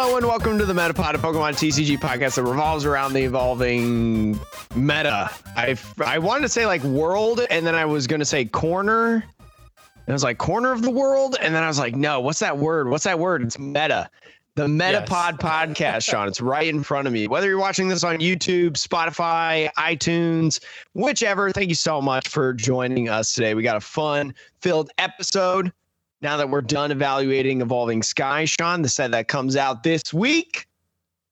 Hello and welcome to the Metapod, a Pokemon TCG podcast that revolves around the evolving meta. I I wanted to say like world, and then I was gonna say corner. And I was like corner of the world, and then I was like, no, what's that word? What's that word? It's meta. The Metapod podcast, Sean. It's right in front of me. Whether you're watching this on YouTube, Spotify, iTunes, whichever, thank you so much for joining us today. We got a fun filled episode. Now that we're done evaluating Evolving Sky, Sean, the set that comes out this week,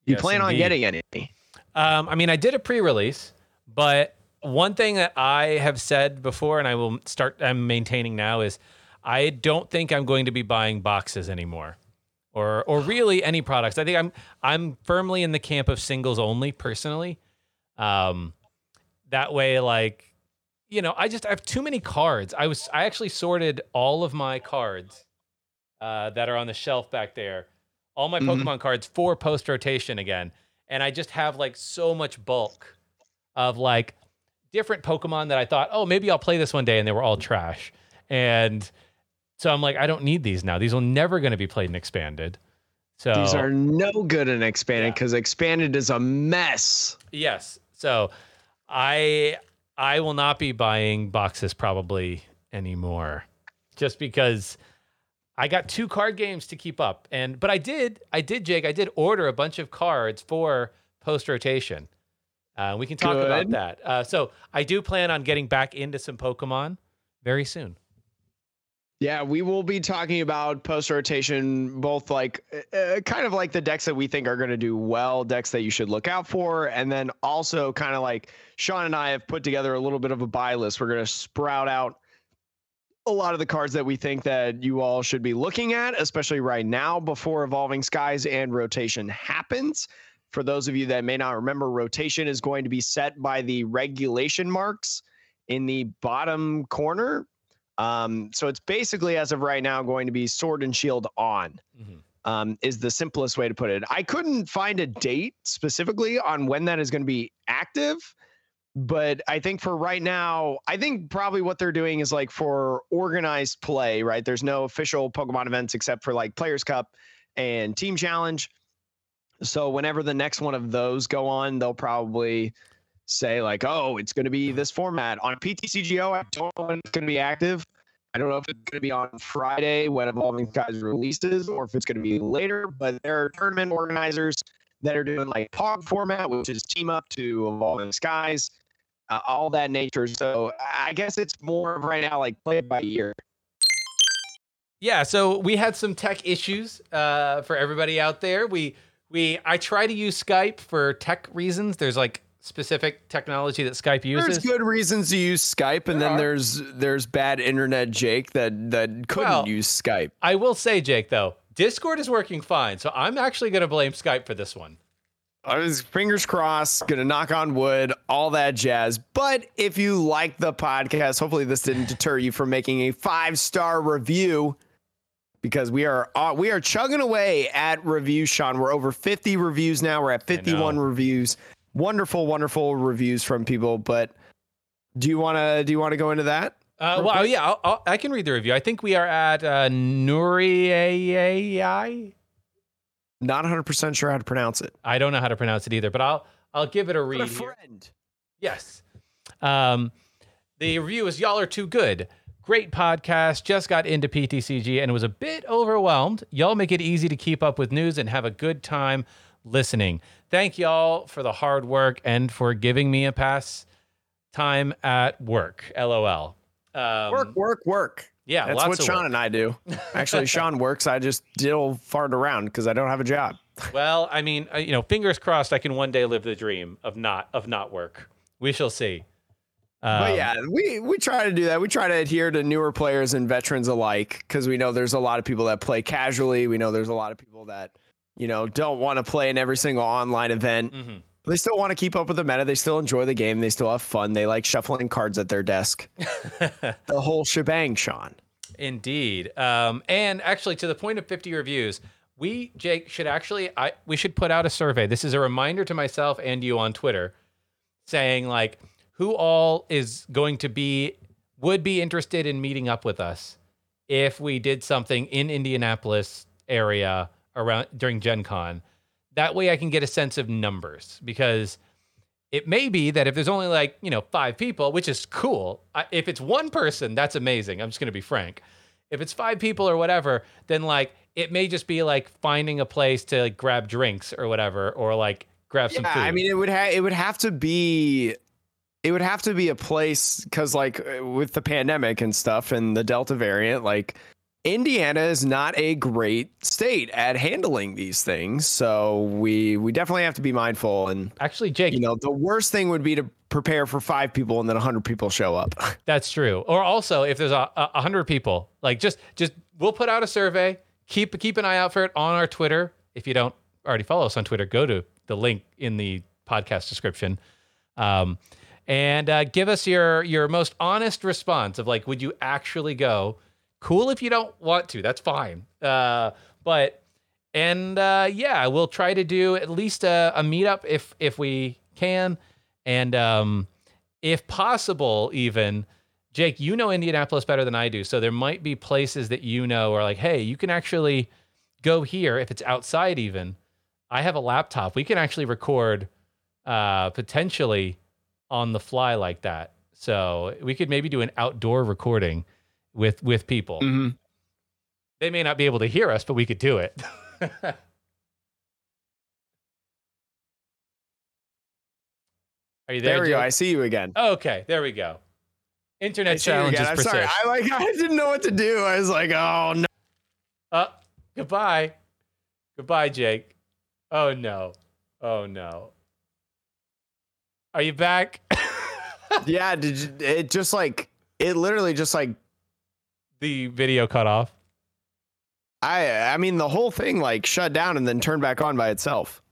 you Yes, plan on getting any? Um, I mean, I did a pre-release, but one thing that I have said before, and I will start, I'm maintaining now, is I don't think I'm going to be buying boxes anymore, or or really any products. I think I'm I'm firmly in the camp of singles only, personally. Um, that way, like, you know, I just I have too many cards. I was I actually sorted all of my cards uh, that are on the shelf back there, all my Mhm. Pokemon cards for post rotation again, and I just have like so much bulk of like different Pokemon that I thought, oh, maybe I'll play this one day, and they were all trash, and so I'm like, I don't need these now. These are never going to be played and expanded. So These are no good in expanded Yeah. because expanded is a mess. Yes. So I I will not be buying boxes probably anymore. Just because I got two card games to keep up. And but I did, I did, Jake, I did order a bunch of cards for post rotation. Uh, we can talk about that. Uh, so I do plan on getting back into some Pokemon very soon. Yeah, we will be talking about post rotation, both like uh, kind of like the decks that we think are going to do well, decks that you should look out for, and then also kind of like Sean and I have put together a little bit of a buy list. We're going to sprout out a lot of the cards that we think that you all should be looking at, especially right now before Evolving Skies and rotation happens. For those of you that may not remember, rotation is going to be set by the regulation marks in the bottom corner um, so it's basically, as of right now, going to be Sword and Shield on. Mhm. Um, is the simplest way to put it. I couldn't find a date specifically on when that is going to be active, but I think for right now, I think probably what they're doing is like for organized play, right? There's no official Pokemon events except for like Players Cup and Team Challenge. So whenever the next one of those go on, they'll probably say like, "Oh, it's going to be this format on PTCGO." I don't know when it's going to be active. I don't know if it's going to be on Friday when Evolving Skies releases, or if it's going to be later. But there are tournament organizers that are doing like POG format, which is team up to Evolving Skies, uh, all that nature. So I guess it's more of right now like play by ear. Yeah, so we had some tech issues uh, for everybody out there. We we I try to use Skype for tech reasons. There's like specific technology that Skype uses? There's good reasons to use Skype, and There then are. there's there's bad internet Jake that that couldn't Well, use Skype. I will say, Jake, though, Discord is working fine. So I'm actually going to blame Skype for this one. I was fingers crossed, gonna knock on wood, all that jazz. But if you like the podcast, hopefully this didn't deter you from making a five star review because we are uh, we are chugging away at reviews, Sean. We're over 50 reviews now. We're at 51 reviews. Wonderful, wonderful reviews from people. But do you wanna do you wanna go into that? Uh, well, quick. yeah, I'll, I'll, I can read the review. I think we are at uh, Nuri AI. Not 100 percent sure how to pronounce it. I don't know how to pronounce it either, but I'll I'll give it a But read. a here. friend. Yes. Um, the review is y'all are too good. Great podcast. Just got into PTCG and was a bit overwhelmed. Y'all make it easy to keep up with news and have a good time listening. Thank y'all for the hard work and for giving me a pass time at work. LOL. Um, Work, work, work. Yeah, That's what Sean work. and I do. Actually, Sean works. I just diddle fart around because I don't have a job. Well, I mean, uh, you know, fingers crossed. I can one day live the dream of not of not work. We shall see. But Um, yeah, we we try to do that. We try to adhere to newer players and veterans alike because we know there's a lot of people that play casually. We know there's a lot of people that you know don't want to play in every single online event. mhm. They still want to keep up with the meta. They still enjoy the game. They still have fun. They like shuffling cards at their desk. the whole shebang, Sean. Indeed. Um, and actually, to the point of 50 reviews, we, Jake, should actually, I, we should put out a survey. This is a reminder to myself and you on Twitter saying, like, who all is going to be, would be interested in meeting up with us if we did something in Indianapolis area around during Gen Con. That way I can get a sense of numbers because it may be that if there's only like, you know, five people, which is cool. I, if it's one person, that's amazing. I'm just going to be frank. If it's five people or whatever, then like it may just be like finding a place to like grab drinks or whatever, or like grab some Yeah, food. I mean, it would have it would have to be it would have to be a place because like with the pandemic and stuff and the Delta variant, like Indiana is not a great state at handling these things. So we we definitely have to be mindful. And actually, Jake, you know, the worst thing would be to prepare for five people and then hundred people show up. That's true. Or also, if there's a, a hundred people, like just just we'll put out a survey. Keep keep an eye out for it on our Twitter. If you don't already follow us on Twitter, go to the link in the podcast description, um, and uh, give us your your most honest response of like, would you actually go? Cool if you don't want to. That's fine. Uh, but and uh, yeah, we'll try to do at least a, a meetup if if we can, and um, if possible, even Jake, you know Indianapolis better than I do, so there might be places that you know are like, hey, you can actually go here if it's outside. Even I have a laptop, we can actually record uh, potentially on the fly like that. So we could maybe do an outdoor recording with with people. Mhm. They may not be able to hear us, but we could do it. Are you there? There we go. I see you again. Okay, there we go. Internet you challenges. I'm sorry. I like I didn't know what to do. I was like, oh no. Uh, goodbye. Goodbye, Jake. Oh no. Oh no. Are you back? Yeah, did you, it just like it literally just like the video cut off. I I mean the whole thing like shut down and then turned back on by itself.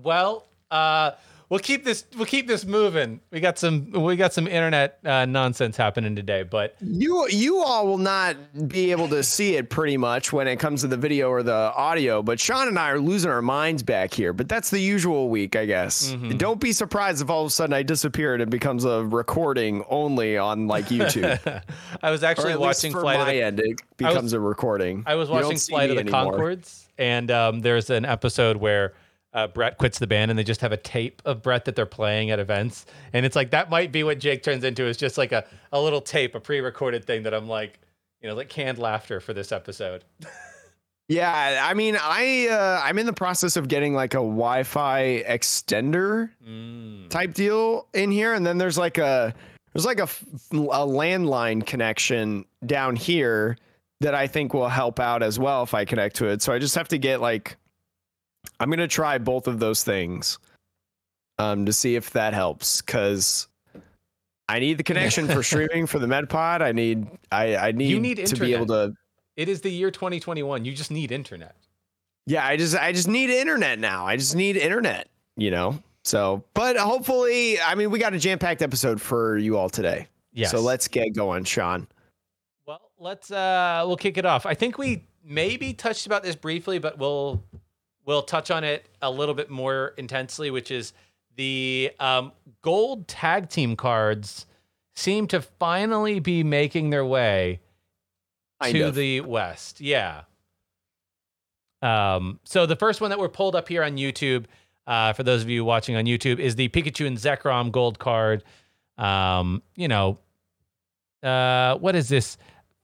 Well, uh, we'll keep this. We'll keep this moving. We got some. We got some internet uh, nonsense happening today, but You you all will not be able to see it pretty much when it comes to the video or the audio, but Sean and I are losing our minds back here. But that's the usual week, I guess. Mhm. Don't be surprised if all of a sudden I disappear and it becomes a recording only on like YouTube. I was actually watching for Flight of my the end, it becomes a recording. I was watching Flight of the anymore. Conchords, and um, there's an episode where uh, Brett quits the band, and they just have a tape of Brett that they're playing at events, and it's like that might be what Jake turns into is just like a, a little tape, a pre-recorded thing that I'm like, you know, like canned laughter for this episode. Yeah, I mean, I uh, I'm in the process of getting like a Wi-Fi extender Mm. type deal in here, and then there's like a there's like a, a landline connection down here that I think will help out as well if I connect to it. So I just have to get like I'm gonna try both of those things um to see if that helps because I need the connection for streaming for the Metapod. I need I I need, you need to be able to It is the year 2021. You just need internet. Yeah, I just I just need internet now. I just need internet, you know. So, but hopefully, I mean, we got a jam-packed episode for you all today. Yes. So let's get going, Sean. Well, let's uh we'll kick it off. I think we maybe touched about this briefly, but we'll we'll touch on it a little bit more intensely, which is the um, gold tag team cards seem to finally be making their way Kind to of. the west. Yeah. Um, so the first one that we're pulled up here on YouTube, uh, for those of you watching on YouTube, is the Pikachu and Zekrom gold card. Um, you know, uh, what is this?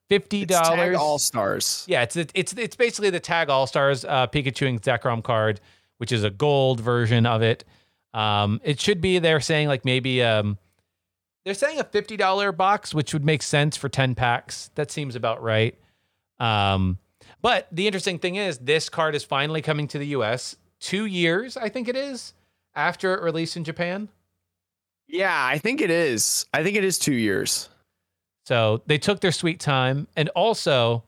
Fifty dollars. All Stars. Yeah, it's it's it's basically the Tag All Stars uh, Pikachu and Zekrom card, which is a gold version of it. Um, it should be they're saying like maybe um, they're saying a fifty dollar box, which would make sense for ten packs. That seems about right. Um, but the interesting thing is this card is finally coming to the U.S. Two years, I think it is, after it released in Japan. Yeah, I think it is. I think it is two years. So they took their sweet time. And also,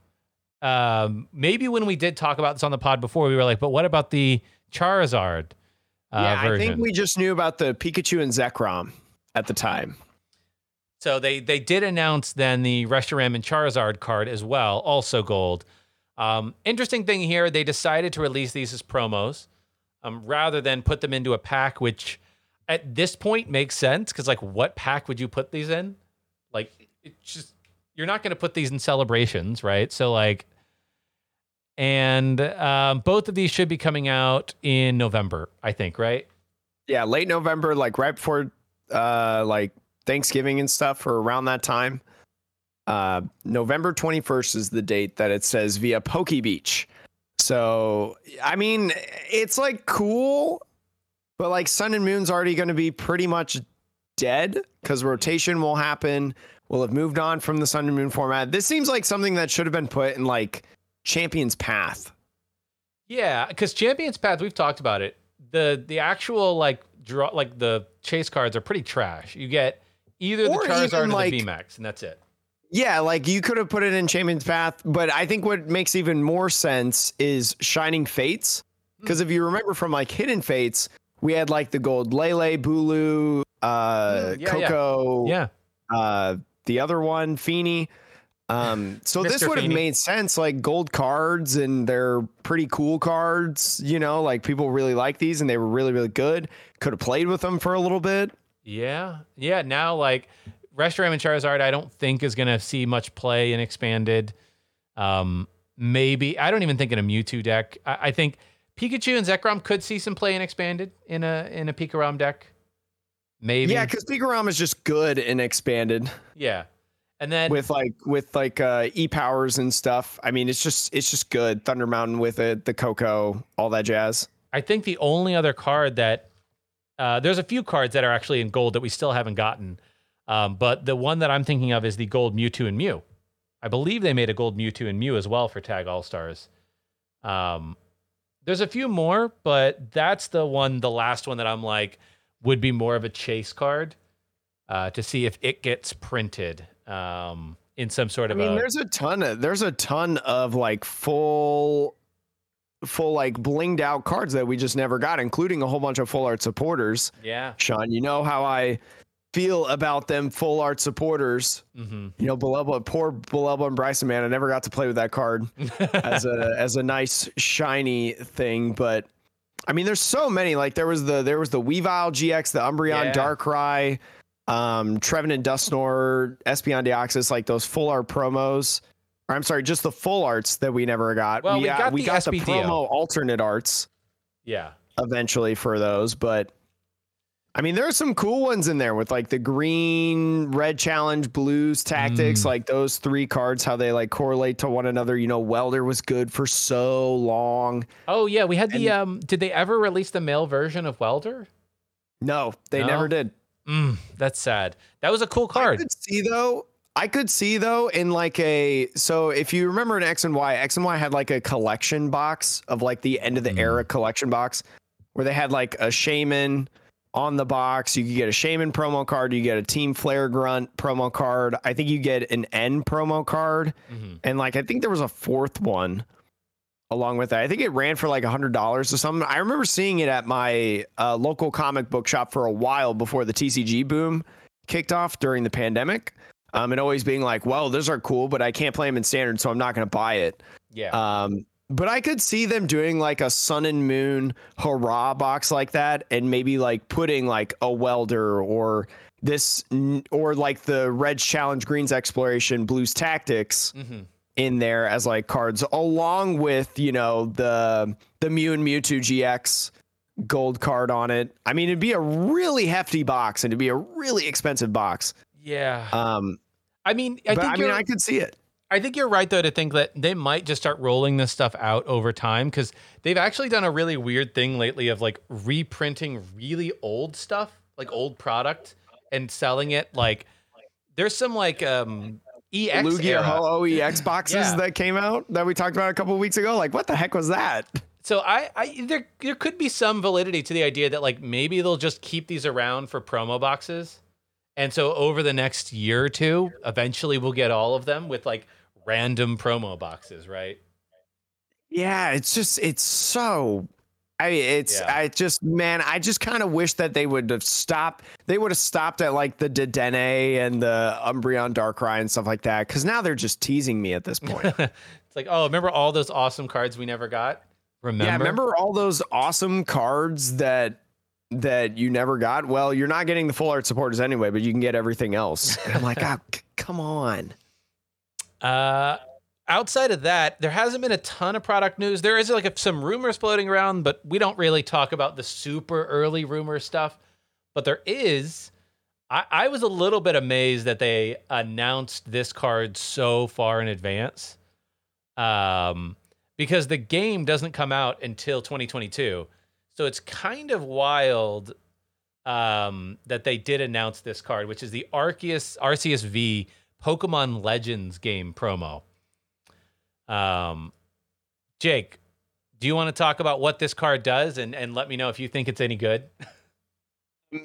um, maybe when we did talk about this on the pod before, we were like, but what about the Charizard uh, yeah, I think we just knew about the Pikachu and Zekrom at the time. so they they did announce then the Reshiram and Charizard card as well, also gold. Um, interesting thing here, they decided to release these as promos um, rather than put them into a pack, which at this point makes sense because like, what pack would you put these in? Like, just you're not going to put these in celebrations, right? So like, and um, both of these should be coming out in November, I think, right? Yeah, late November, like right before uh like Thanksgiving and stuff, or around that time. Uh, November 21st is the date that it says via PokeBeach. So, I mean, it's like cool, but like Sun and Moon's already going to be pretty much dead because rotation will happen. We'll have moved on from the Sun and Moon format. This seems like something that should have been put in like Champion's Path. Yeah, because Champions Path, we've talked about it. The the actual like draw like the chase cards are pretty trash. You get either the Or Charizard even, or like- the VMAX, and that's it. Yeah, like you could have put it in Champion's Path, but I think what makes even more sense is Shining Fates. Because if you remember from like Hidden Fates, we had like the gold Lele, Bulu, uh, Mm, yeah, yeah. Koko, Yeah. uh, the other one, Fini. Um, so this would have made sense, like gold cards, and they're pretty cool cards. You know, like people really like these, and they were really, really good. Could have played with them for a little bit. Yeah. Yeah. Now, like, Reshiram and Charizard, I don't think is going to see much play in expanded. Um, maybe, I don't even think in a Mewtwo deck. I, I think Pikachu and Zekrom could see some play in expanded in a in a Pikarom deck. Maybe. Yeah, because Pikarom is just good and expanded. Yeah. And then with like with like uh e powers and stuff. I mean, it's just it's just good. Thunder Mountain with it, the Koko, all that jazz. I think the only other card that uh, there's a few cards that are actually in gold that we still haven't gotten, um, but the one that I'm thinking of is the gold Mewtwo and Mew. I believe they made a gold Mewtwo and Mew as well for Tag All Stars. Um, there's a few more, but that's the one, the last one that I'm like would be more of a chase card uh, to see if it gets printed um, in some sort of. I mean, a there's a ton of there's a ton of like full full like blinged out cards that we just never got, including a whole bunch of full art supporters. yeah. Sean, you know how I feel about them full art supporters. hmm You know, Bellelba, poor Bellelba and Brycen, man. I never got to play with that card. as a as a nice shiny thing. But I mean, there's so many. Like there was the there was the Weavile GX, the Umbreon Yeah. Darkrai, um, Trevenant and Dusknoir, Espeon Deoxys, like those full art promos. Or I'm sorry, just the full arts that we never got. Well, we got we the got the promo alternate arts yeah. eventually for those, but I mean, there are some cool ones in there with like the green, red challenge, blues tactics, Mm. like those three cards, how they like correlate to one another. You know, Welder was good for so long. Oh yeah, we had the um. Did they ever release the male version of Welder? No, they No? never did. Mm, that's sad. That was a cool card. I could see though. I could see though in like a so if you remember in X and Y, X and Y had like a collection box of like the end of the Mm. era collection box where they had like a shaman on the box. You could get a shaman promo card, you get a team flare grunt promo card. I think you get an N promo card. Mhm. And like I think there was a fourth one along with that. I think it ran for like a hundred dollars or something. I remember seeing it at my uh, local comic book shop for a while before the TCG boom kicked off during the pandemic. Um, and always being like, well, those are cool, but I can't play them in standard, so I'm not going to buy it. Yeah. Um, but I could see them doing like a sun and moon hurrah box like that, and maybe like putting like a welder or this or like the Reds Challenge Greens Exploration Blues Tactics hmm in there as like cards along with you know the the Mew and Mewtwo GX gold card on it. I mean, it'd be a really hefty box and it'd be a really expensive box. Yeah. Um, I mean, I but think I mean, I could see it. I think you're right though to think that they might just start rolling this stuff out over time because they've actually done a really weird thing lately of like reprinting really old stuff, like old product, and selling it. Like there's some like um EX Lugia era. Ho EX boxes Yeah. that came out that we talked about a couple of weeks ago. Like, what the heck was that? So I, I there there could be some validity to the idea that like maybe they'll just keep these around for promo boxes. And so over the next year or two, eventually we'll get all of them with like random promo boxes, right? Yeah, it's just it's so. I mean, it's Yeah. I just man, I just kind of wish that they would have stopped. They would have stopped at like the Dedenne and the Umbreon Darkrai and stuff like that. Because now they're just teasing me at this point. it's like, oh, remember all those awesome cards we never got? Remember? Yeah, remember all those awesome cards that that you never got? Well, you're not getting the full art supporters anyway, but you can get everything else. And I'm like, ah, c- come on. Uh, outside of that, there hasn't been a ton of product news. There is like some rumors floating around, but we don't really talk about the super early rumor stuff. But there is. I, I was a little bit amazed that they announced this card so far in advance. Um, because the game doesn't come out until 2022. So it's kind of wild um, that they did announce this card, which is the Arceus Arceus V Pokemon Legends game promo. Um, Jake, do you want to talk about what this card does and, and let me know if you think it's any good?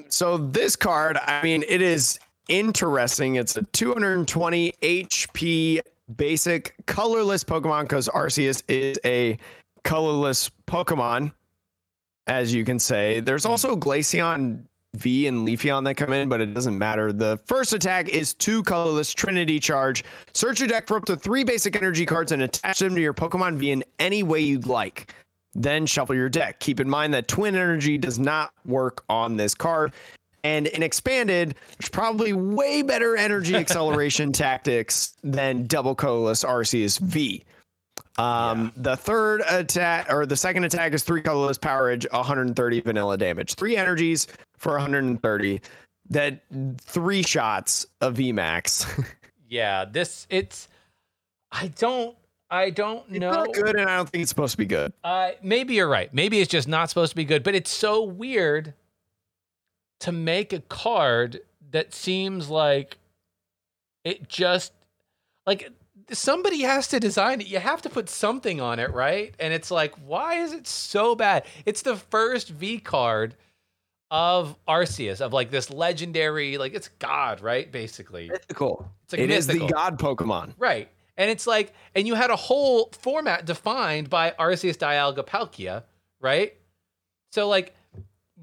So this card, I mean, it is interesting. It's a 220 HP basic colorless Pokemon because Arceus is a colorless Pokemon, as you can say. There's also Glaceon V and Leafeon that come in, but it doesn't matter. The first attack is two colorless Trinity Charge. Search your deck for up to three basic energy cards and attach them to your Pokemon V in any way you'd like. Then shuffle your deck. Keep in mind that Twin Energy does not work on this card. And in expanded, there's probably way better energy acceleration tactics than double colorless Arceus V. Um, yeah. The third attack or the second attack is three colorless power edge, 130 vanilla damage, three energies for 130. That three shots of VMAX. yeah, this it's. I don't. I don't it's know. Not good, and I don't think it's supposed to be good. Uh, maybe you're right. Maybe it's just not supposed to be good. But it's so weird to make a card that seems like it just like somebody has to design it. You have to put something on it, right? And it's like, why is it so bad? It's the first V card of Arceus, of like this legendary, like it's God, right? Basically, mythical. It's like it is the God Pokemon, right? And it's like, and you had a whole format defined by Arceus Dialga Palkia, right? So like,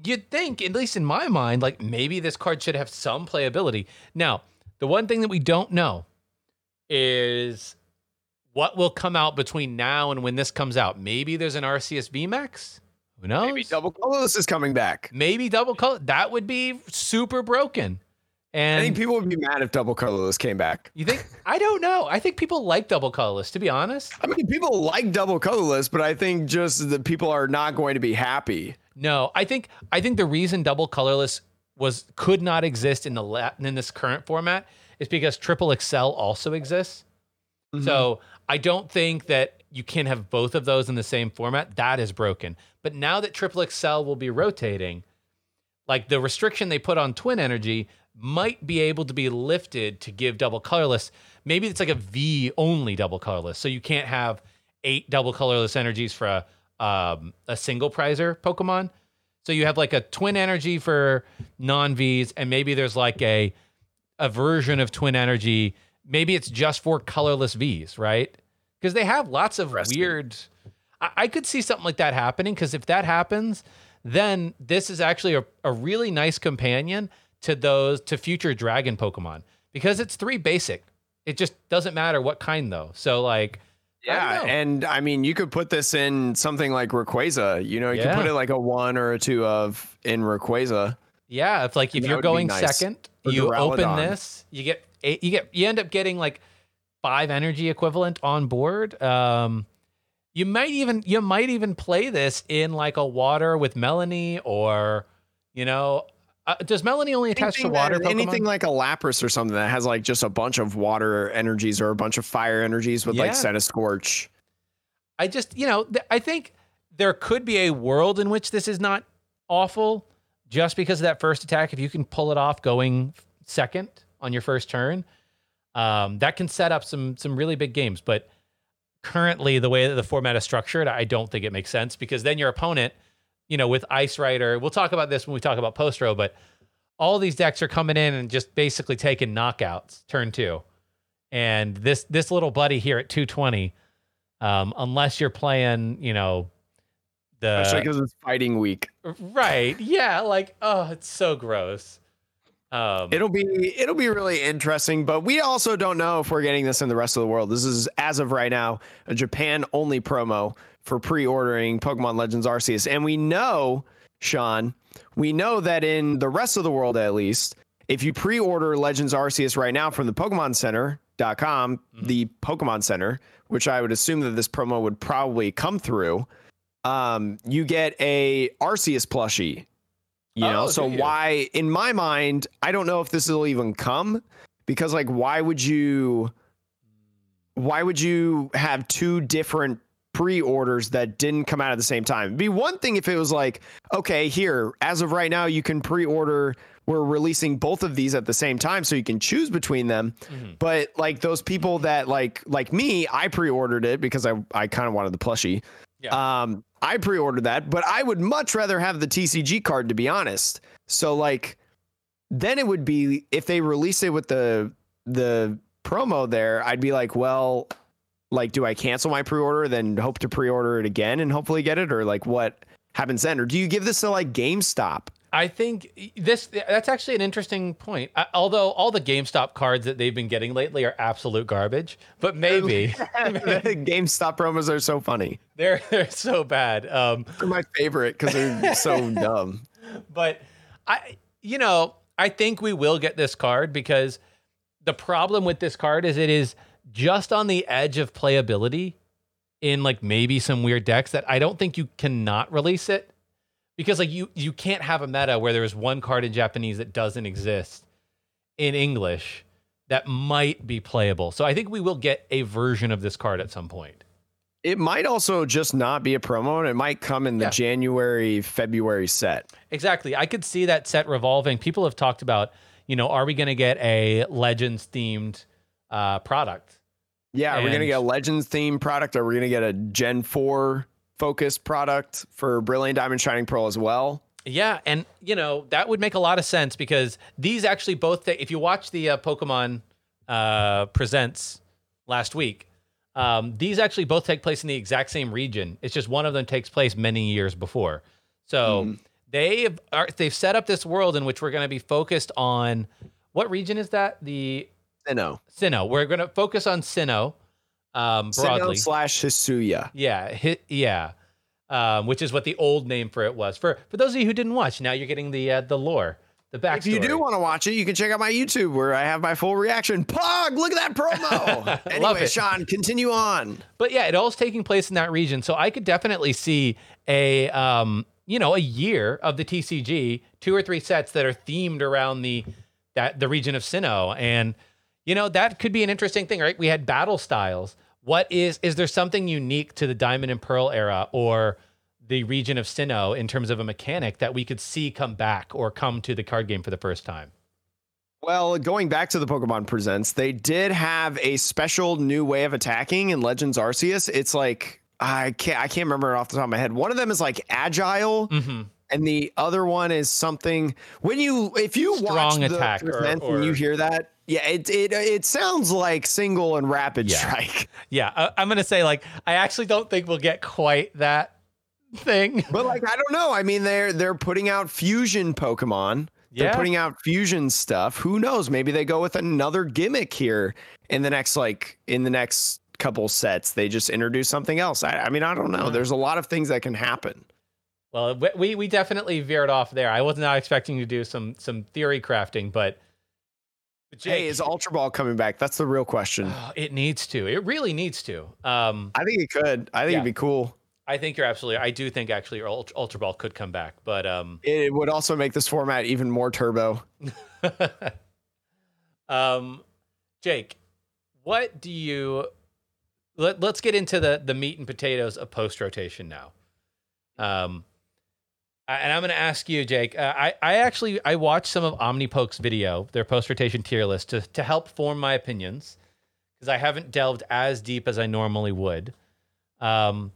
you'd think, at least in my mind, like maybe this card should have some playability. Now, the one thing that we don't know is what will come out between now and when this comes out. Maybe there's an Arceus VMAX. Who knows? Maybe double colorless is coming back. Maybe double color. That would be super broken. And I think people would be mad if double colorless came back. You think? I don't know. I think people like double colorless, to be honest. I mean, people like double colorless, but I think just that people are not going to be happy. No, I think I think the reason double colorless was could not exist in the la- in this current format is because triple excel also exists. Mm-hmm. So I don't think that you can have both of those in the same format. That is broken. But now that triple excel will be rotating, like the restriction they put on twin energy might be able to be lifted to give double colorless. Maybe it's like a V only double colorless. So you can't have eight double colorless energies for a um, a single prizer Pokemon. So you have like a twin energy for non Vs, and maybe there's like a a version of twin energy. Maybe it's just for colorless Vs, right? Because they have lots of weird. I, I could see something like that happening. Because if that happens, then this is actually a, a really nice companion to those to future dragon Pokemon because it's three basic. It just doesn't matter what kind though. So like yeah, and I mean you could put this in something like Rayquaza. You know, you yeah. could put it like a one or a two of in Rayquaza. Yeah, if like if you're going nice. second, or you open this, you get eight, you get you end up getting like five energy equivalent on board. Um you might even you might even play this in like a water with Melony or you know uh, does Melony only attach anything to water? That, anything like a Lapras or something that has like just a bunch of water energies or a bunch of fire energies with yeah. like Scorch? I just, you know, th- I think there could be a world in which this is not awful just because of that first attack. If you can pull it off going second on your first turn, um, that can set up some some really big games. But currently, the way that the format is structured, I don't think it makes sense because then your opponent – you know, with Ice Rider. We'll talk about this when we talk about post row, but all these decks are coming in and just basically taking knockouts turn two. And this this little buddy here at 220, um, unless you're playing, you know, the especially because it's fighting week, right? Yeah, like oh, it's so gross. Um, it'll be it'll be really interesting, but we also don't know if we're getting this in the rest of the world. This is as of right now a Japan only promo for pre-ordering Pokemon Legends Arceus. And we know, Sean, we know that in the rest of the world at least, if you pre-order Legends Arceus right now from the Pokemon Center TCGCard.com, Mhm. the Pokemon Center, which I would assume that this promo would probably come through. Um, you get a Arceus plushie. You know, Oh, so do you? why in my mind, I don't know if this will even come because like why would you why would you have two different pre-orders that didn't come out at the same time? It'd be one thing if it was like, okay, here, as of right now, you can pre-order. We're releasing both of these at the same time, so you can choose between them. Mhm. But like those people that like like me, I pre-ordered it because I I kind of wanted the plushie. Yeah. Um, I pre-ordered that, but I would much rather have the TCG card to be honest. So like, then it would be if they release it with the the promo there, I'd be like, well, like, do I cancel my pre-order then hope to pre-order it again and hopefully get it, or like what happens then, or do you give this to like GameStop? I think this that's actually an interesting point. Uh, although all the GameStop cards that they've been getting lately are absolute garbage, but maybe GameStop promos are so funny. they're they're so bad. Um, They're my favorite because they're so dumb. but I, you know, I think we will get this card because the problem with this card is it is just on the edge of playability in like maybe some weird decks that I don't think you cannot release it because like you you can't have a meta where there's one card in Japanese that doesn't exist in English that might be playable. So I think we will get a version of this card at some point. It might also just not be a promo, and it might come in the Yeah. January February set. Exactly. I could see that set revolving. People have talked about, you know, are we going to get a Legends themed uh, product? Yeah, are we gonna get a Legends themed product? Are we gonna get a Gen Four focused product for Brilliant Diamond Shining Pearl as well? Yeah, and you know that would make a lot of sense because these actually both. If you watch the uh, Pokemon uh, Presents last week, um, these actually both take place in the exact same region. It's just one of them takes place many years before. So Mhm. they are, they've set up this world in which we're going to be focused on what region is that? The I know. Sinnoh. We're going to focus on Sinnoh um, broadly. Sinnoh slash Hisuya. Yeah, hit, yeah, um, which is what the old name for it was. For for those of you who didn't watch, now you're getting the uh, the lore, the backstory. If you do want to watch it, you can check out my YouTube where I have my full reaction. Pog, look at that promo. Love anyway, it. Sean, continue on. but yeah, it all's taking place in that region, so I could definitely see a um, you know a year of the TCG, two or three sets that are themed around the that the region of Sinnoh, and you know that could be an interesting thing, right? We had battle styles. What is is there something unique to the Diamond and Pearl era or the region of Sinnoh in terms of a mechanic that we could see come back or come to the card game for the first time? Well, going back to the Pokemon Presents, they did have a special new way of attacking in Legends Arceus. It's like I can't I can't remember it off the top of my head. One of them is like agile, Mm-hmm. and the other one is something when you if you watch Strong the attack or- Presents and you hear that, yeah, it it it sounds like single and rapid Yeah. strike. Yeah, I, I'm gonna say like I actually don't think we'll get quite that thing. But like I don't know. I mean, they're they're putting out fusion Pokemon. Yeah. They're putting out fusion stuff. Who knows? Maybe they go with another gimmick here in the next like in the next couple sets. They just introduce something else. I, I mean, I don't know. There's a lot of things that can happen. Well, we- we we definitely veered off there. I was not expecting to do some some theory crafting, but Jake, Hey, is Ultra Ball coming back? That's the real question. oh, it needs to. It really needs to. Um, I think it could. I think Yeah. it'd be cool. I think you're absolutely. I do think actually Ultra, Ultra Ball could come back, but um, It would also make this format even more turbo. um, Jake, what do you? Let, let's get into the the meat and potatoes of post rotation now. Um, and I'm going to ask you, Jake. Uh, I I actually I watched some of OmniPoke's video, their post rotation tier list, to to help form my opinions because I haven't delved as deep as I normally would. Um,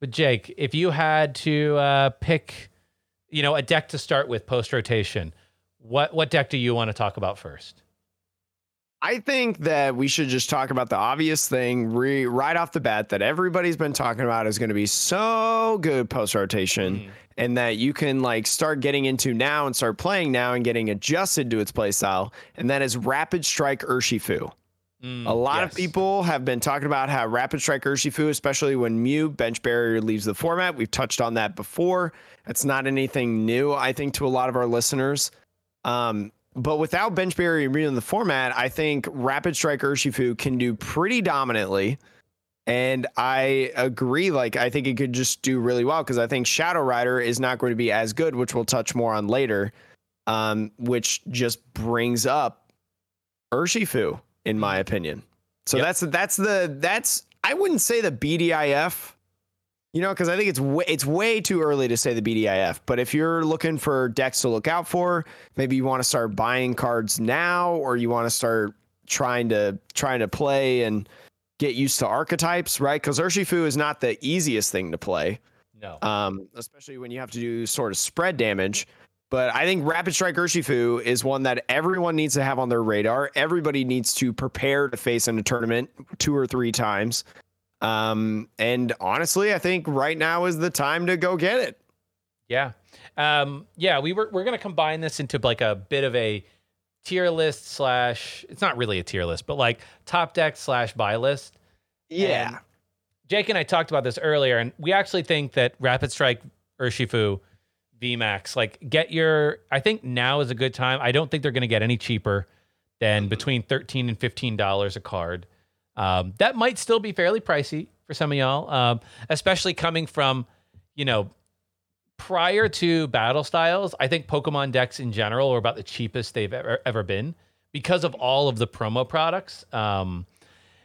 but Jake, if you had to uh, pick, you know, a deck to start with post rotation, what what deck do you want to talk about first? I think that we should just talk about the obvious thing re- right off the bat that everybody's been talking about is going to be so good post rotation. Mm-hmm. and that you can like start getting into now and start playing now and getting adjusted to its playstyle. And that is Rapid Strike Urshifu. Mm, A lot of people have been talking about how Rapid Strike Urshifu, especially when Mew bench barrier leaves the format. We've touched on that before. It's not anything new, I think, to a lot of our listeners. Um, but without bench barrier in the format, I think Rapid Strike Urshifu can do pretty dominantly. And I agree. Like, I think it could just do really well because I think Shadow Rider is not going to be as good, which we'll touch more on later, um, which just brings up Urshifu, in my opinion. So Yep. that's that's the that's I wouldn't say the BDIF, you know, because I think it's way, it's way too early to say the BDIF. But if you're looking for decks to look out for, maybe you want to start buying cards now, or you want to start trying to trying to play and get used to archetypes, right? Because Urshifu is not the easiest thing to play No. um, especially when you have to do sort of spread damage. But I think Rapid Strike Urshifu is one that everyone needs to have on their radar. Everybody needs to prepare to face in a tournament two or three times. Um, and honestly, I think right now is the time to go get it. Yeah. Um, yeah, we were we're gonna combine this into like a bit of a tier list slash it's not really a tier list, but like top deck slash buy list. Yeah. And Jake and I talked about this earlier, and we actually think that Rapid Strike Urshifu VMAX, like get your I think now is a good time. I don't think they're gonna get any cheaper than between 13 and 15 dollars a card. Um, that might still be fairly pricey for some of y'all, um, especially coming from, you know, prior to battle styles. I think Pokemon decks in general are about the cheapest they've ever ever been because of all of the promo products. Um,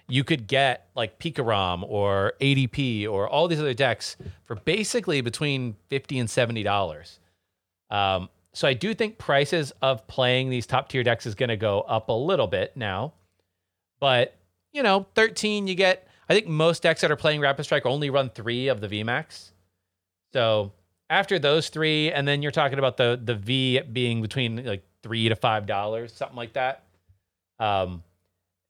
you could get like Pikarom or ADP or all these other decks for basically between fifty and seventy dollars. Um, so I do think prices of playing these top tier decks is going to go up a little bit now, but you know, thirteen you get. I think most decks that are playing Rapid Strike only run three of the VMAX. So after those three, and then you're talking about the the V being between like three to five dollars, something like that. Um,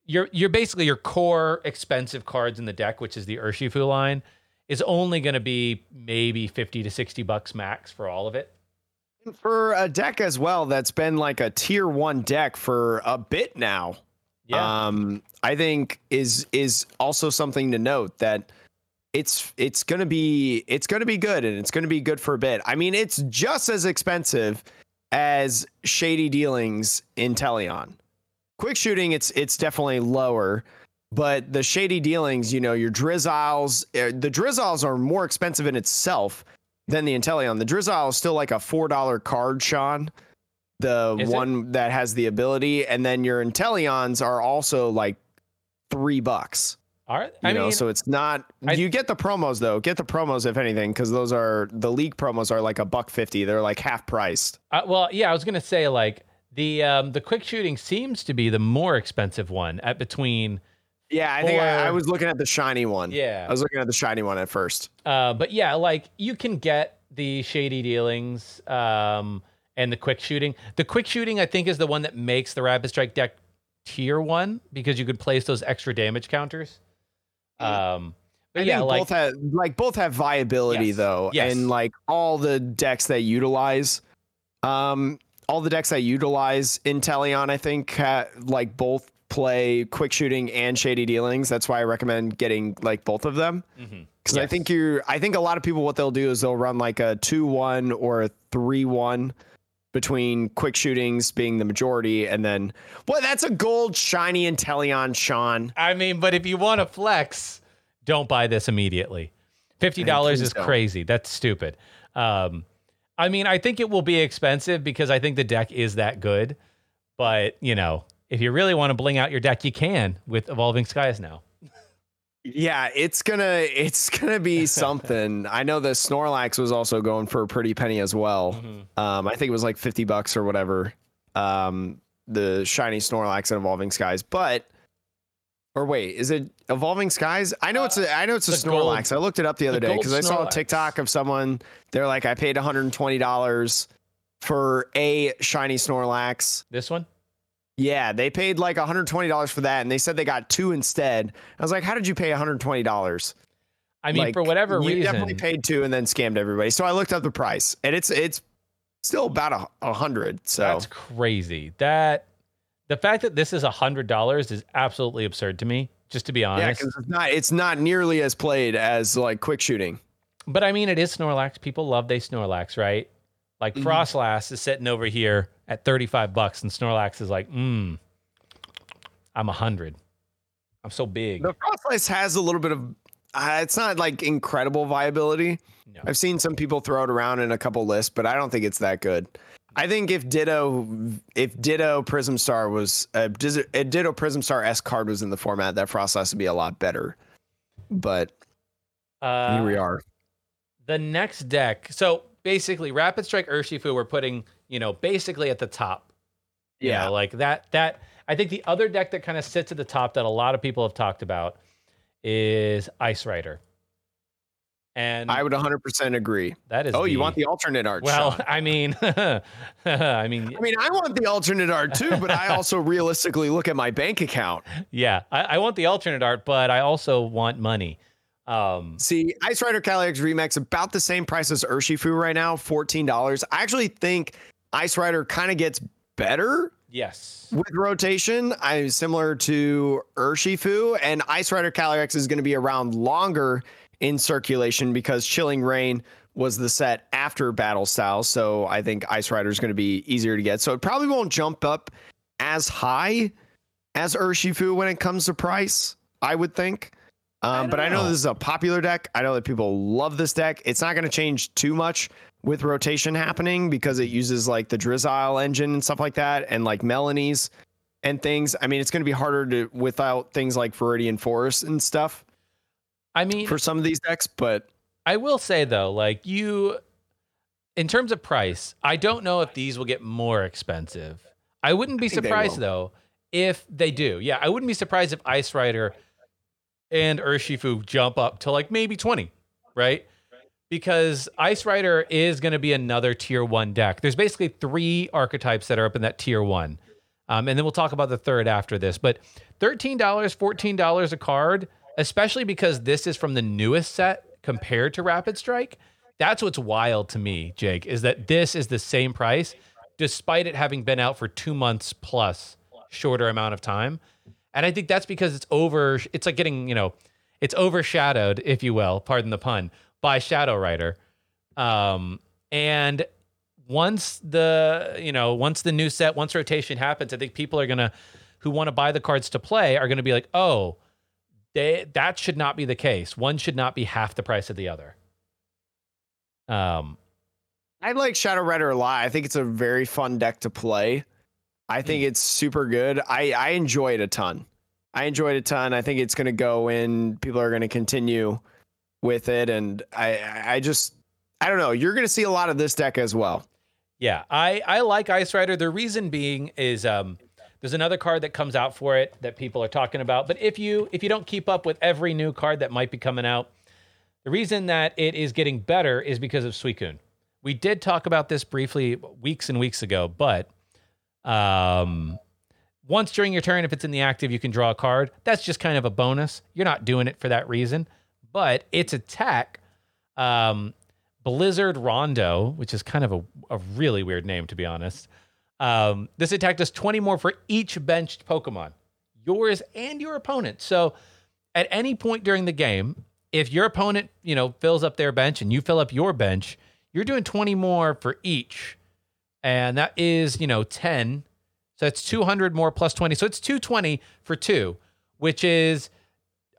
you're you're basically your core expensive cards in the deck, which is the Urshifu line, is only going to be maybe fifty to sixty bucks max for all of it. For a deck as well that's been like a tier one deck for a bit now. Um i think is is also something to note that it's it's gonna be it's gonna be good and it's gonna be good for a bit i mean it's just as expensive as shady dealings Inteleon quick shooting it's it's definitely lower but the shady dealings you know your drizziles uh, the drizziles are more expensive in itself than the Inteleon. The Drizzile is still like a four dollar card, Sean. The Is it? one that has the ability, and then your Inteleons are also like three bucks. All right, You I know, mean, so it's not. I- you get the promos though. Get the promos if anything, because those are the league promos are like a buck fifty. They're like half priced. uh, well, yeah, I was gonna say like the um the quick shooting seems to be the more expensive one at between. Yeah, I think I, I was looking at the shiny one. Yeah. I was looking at the shiny one at first. Uh, but yeah, like you can get the shady dealings um, and the quick shooting. The quick shooting, I think, is the one that makes the rapid strike deck tier one because you could place those extra damage counters. Um, but I yeah, like both have like both have viability Yes, though, yes. and like all the decks that utilize, um, all the decks that utilize Inteleon, I think, ha- like both play quick shooting and shady dealings. That's why I recommend getting like both of them mhm. because I think you're. I think a lot of people what they'll do is they'll run like a two one or a three one between quick shootings being the majority, and then well, that's a gold shiny Inteleon, Sean. I mean, but if you want to flex, don't buy this immediately. Fifty dollars is don't. crazy. That's stupid. Um, I mean, I think it will be expensive because I think the deck is that good. But you know, if you really want to bling out your deck, you can with Evolving Skies now. Yeah, it's gonna it's gonna be something. I know the Snorlax was also going for a pretty penny as well. Mm-hmm. Um, I think it was like fifty bucks or whatever. Um, the shiny Snorlax and Evolving Skies, but or wait, is it Evolving Skies? I know it's a I know it's a Uh, the gold- Snorlax. I looked it up the other the day because I saw a TikTok of someone. They're like, I paid one hundred and twenty dollars for a shiny Snorlax. This one? Yeah, they paid like $120 for that, and they said they got two instead. I was like, "How did you pay $120?" I mean, Like, for whatever you reason, definitely paid two and then scammed everybody. So I looked up the price, and it's it's still about a, a hundred. So that's crazy. That the fact that this is a hundred dollars is absolutely absurd to me. Just to be honest, yeah, because it's not it's not nearly as played as like quick shooting. but I mean, it is Snorlax. People love they Snorlax, right? Like Mhm. Froslass is sitting over here at 35 bucks, and Snorlax is like, mm, I'm a hundred. I'm so big. The Froslass has a little bit of. Uh, it's not like incredible viability. No. I've seen some people throw it around in a couple lists, but I don't think it's that good. I think if Ditto, if Ditto Prism Star was a, a Ditto Prism Star S card was in the format, that Froslass would be a lot better. But Uh, here we are. The next deck. So basically, Rapid Strike Urshifu, we're putting, you know, basically at the top. You Yeah. know, like that. That I think the other deck that kind of sits at the top that a lot of people have talked about is Ice Rider. And I would 100% agree. that is. Oh, you want the alternate art? Well, Sean. I mean, I mean, I mean, I want the alternate art too, but I also realistically look at my bank account. yeah, I, I want the alternate art, but I also want money. Um, See, Ice Rider Calyrex Remix about the same price as Urshifu right now, fourteen dollars. I actually think Ice Rider kind of gets better yes. with rotation. I'm similar to Urshifu, and Ice Rider Calyrex is going to be around longer in circulation because Chilling Reign was the set after Battle Style. So I think Ice Rider is going to be easier to get. So it probably won't jump up as high as Urshifu when it comes to price. I would think. Um, I but I know know. this is a popular deck. I know that people love this deck. It's not going to change too much with rotation happening because it uses like the Drizzile engine and stuff like that, and like Melony's and things. I mean, it's going to be harder to without things like Viridian Forest and stuff I mean, for some of these decks. But I will say though, like you, in terms of price, I don't know if these will get more expensive. I wouldn't be they surprised though if they do. Yeah, I wouldn't be surprised if Ice Rider and Urshifu jump up to like maybe 20, right? Because Ice Rider is going to be another tier one deck. There's basically three archetypes that are up in that tier one. Um, and then we'll talk about the third after this. But $13, $14 a card, especially because this is from the newest set compared to Rapid Strike. That's what's wild to me, Jake, is that this is the same price despite it having been out for two months plus shorter amount of time. And I think that's because it's over, it's like getting, you know, it's overshadowed, if you will, pardon the pun, by Shadow Rider. Um, and once the, you know, once the new set, once rotation happens, I think people are to, who want to buy the cards to play, are going to be like, oh, they, that should not be the case. One should not be half the price of the other. Um, I like Shadow Rider a lot. I think it's a very fun deck to play. I think it's super good. I I enjoy it a ton. I enjoy it a ton. I think it's going to go in. People are going to continue with it, and I I just I don't know. You're going to see a lot of this deck as well. Yeah, I I like Ice Rider. The reason being is um there's another card that comes out for it that people are talking about. But if you if you don't keep up with every new card that might be coming out, the reason that it is getting better is because of Suicune. We did talk about this briefly weeks and weeks ago, but um once during your turn, if it's in the active, you can draw a card. That's just kind of a bonus. You're not doing it for that reason. But its attack, um, Blizzard Rondo, which is kind of a, a really weird name, to be honest. Um, this attack does 20 more for each benched Pokemon, yours and your opponent. So at any point during the game, if your opponent, you know, fills up their bench and you fill up your bench, you're doing 20 more for each. And that is, you know, 10. So it's 200 more plus 20. So it's 220 for two, which is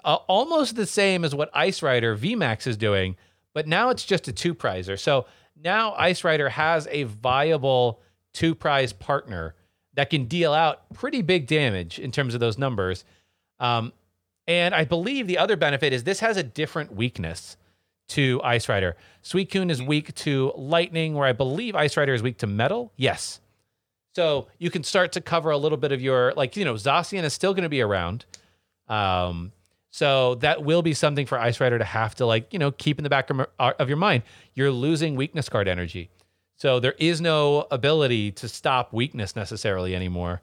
uh, almost the same as what Ice Rider VMAX is doing, but now it's just a two prizer. So now Ice Rider has a viable two prize partner that can deal out pretty big damage in terms of those numbers. Um, and I believe the other benefit is this has a different weakness to Ice Rider. Suicune is weak to lightning, where I believe Ice Rider is weak to metal. Yes. So you can start to cover a little bit of your, like, you know, Zacian is still going to be around. Um, so that will be something for Ice Rider to have to, like, you know, keep in the back of, of your mind. You're losing weakness card energy. So there is no ability to stop weakness necessarily anymore.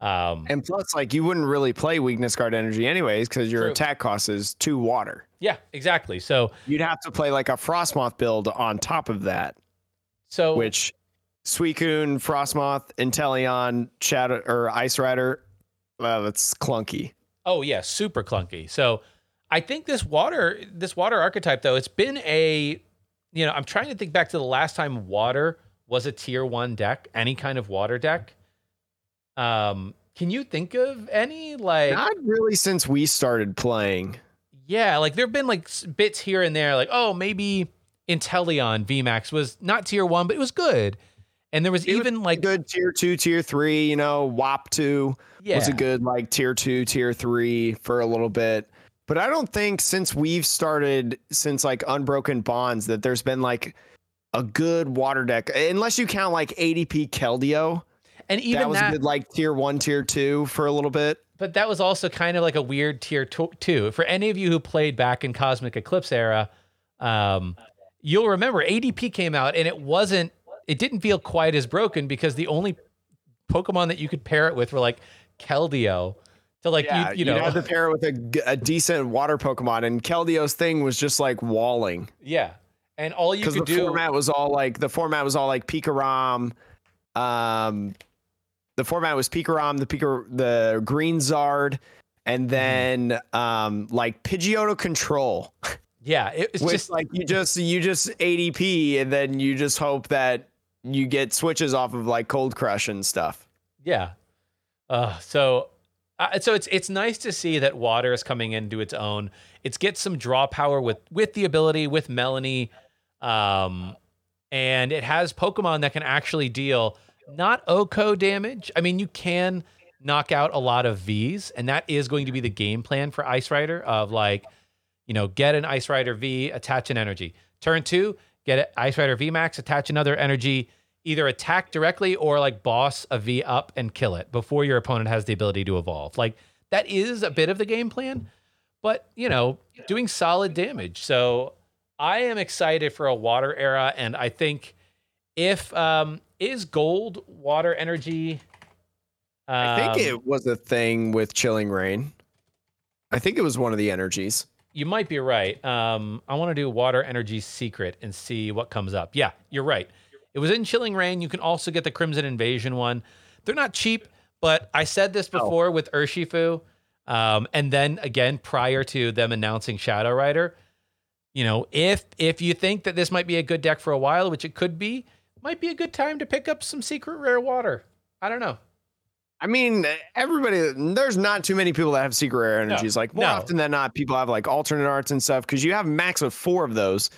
Um, And plus, like you wouldn't really play weakness card energy anyways because your True. attack cost is two water. yeah, exactly. So, You'd have to play like a Frosmoth build on top of that, so which Suicune, Frosmoth, Inteleon, Shadow or Ice Rider, well, that's clunky. Oh yeah, super clunky. So I think this water this water archetype though, it's been a you know, I'm trying to think back to the last time water was a tier one deck, any kind of water deck. Um, can you think of any like Not really since we started playing. yeah, like there've been like bits here and there, like oh maybe Inteleon VMAX was not tier one, but it was good, and there was It was even like Good tier two, tier three, you know, WAP two yeah, was a good like tier two, tier three for a little bit. But I don't think since we've started since like Unbroken Bonds that there's been like a good water deck, unless you count like ADP Keldeo. and even that was that, a good like tier one, tier two for a little bit. but that was also kind of like a weird tier tw- two. For any of you who played back in Cosmic Eclipse era, um, you'll remember ADP came out and it wasn't, it didn't feel quite as broken because the only Pokemon that you could pair it with were like Keldeo. To like yeah, you, you know, had to pair it with a decent water Pokemon, and Keldeo's thing was just like walling yeah, and all you could the do, format was all like the format was all like Pikarom. Um, the format was Pikarom, the Pika, the Green Zard, and Mm-hmm. then um like Pidgeotto Control, yeah, it, it's just like you just you just ADP, and then you just hope that you get switches off of like Cold Crush and stuff. Yeah. Uh, so uh, so it's it's nice to see that water is coming into its own. It's get some draw power with with the ability with Melony, um, and it has Pokemon that can actually deal not OHKO damage. I mean, you can knock out a lot of Vs, and that is going to be the game plan for Ice Rider of like, you know, get an Ice Rider V, attach an energy. Turn two, get an Ice Rider V Max, attach another energy, either attack directly or like boss a V up and kill it before your opponent has the ability to evolve. Like that is a bit of the game plan, but you know, doing solid damage. So I am excited for a water era, and I think if um is gold water energy. I think um, it was a thing with Chilling Reign. I think it was one of the energies. You might be right. Um, I want to do water energy secret and see what comes up. Yeah, you're right. It was in Chilling Reign. You can also get the Crimson Invasion one. They're not cheap, but I said this No. before with Urshifu. Um, and then again, prior to them announcing Shadow Rider, you know, if if you think that this might be a good deck for a while, which it could be, might be a good time to pick up some secret rare water. I don't know. I mean, everybody, there's not too many people that have secret rare No, energies. like more no. often than not, people have like alternate arts and stuff because you have max of four of those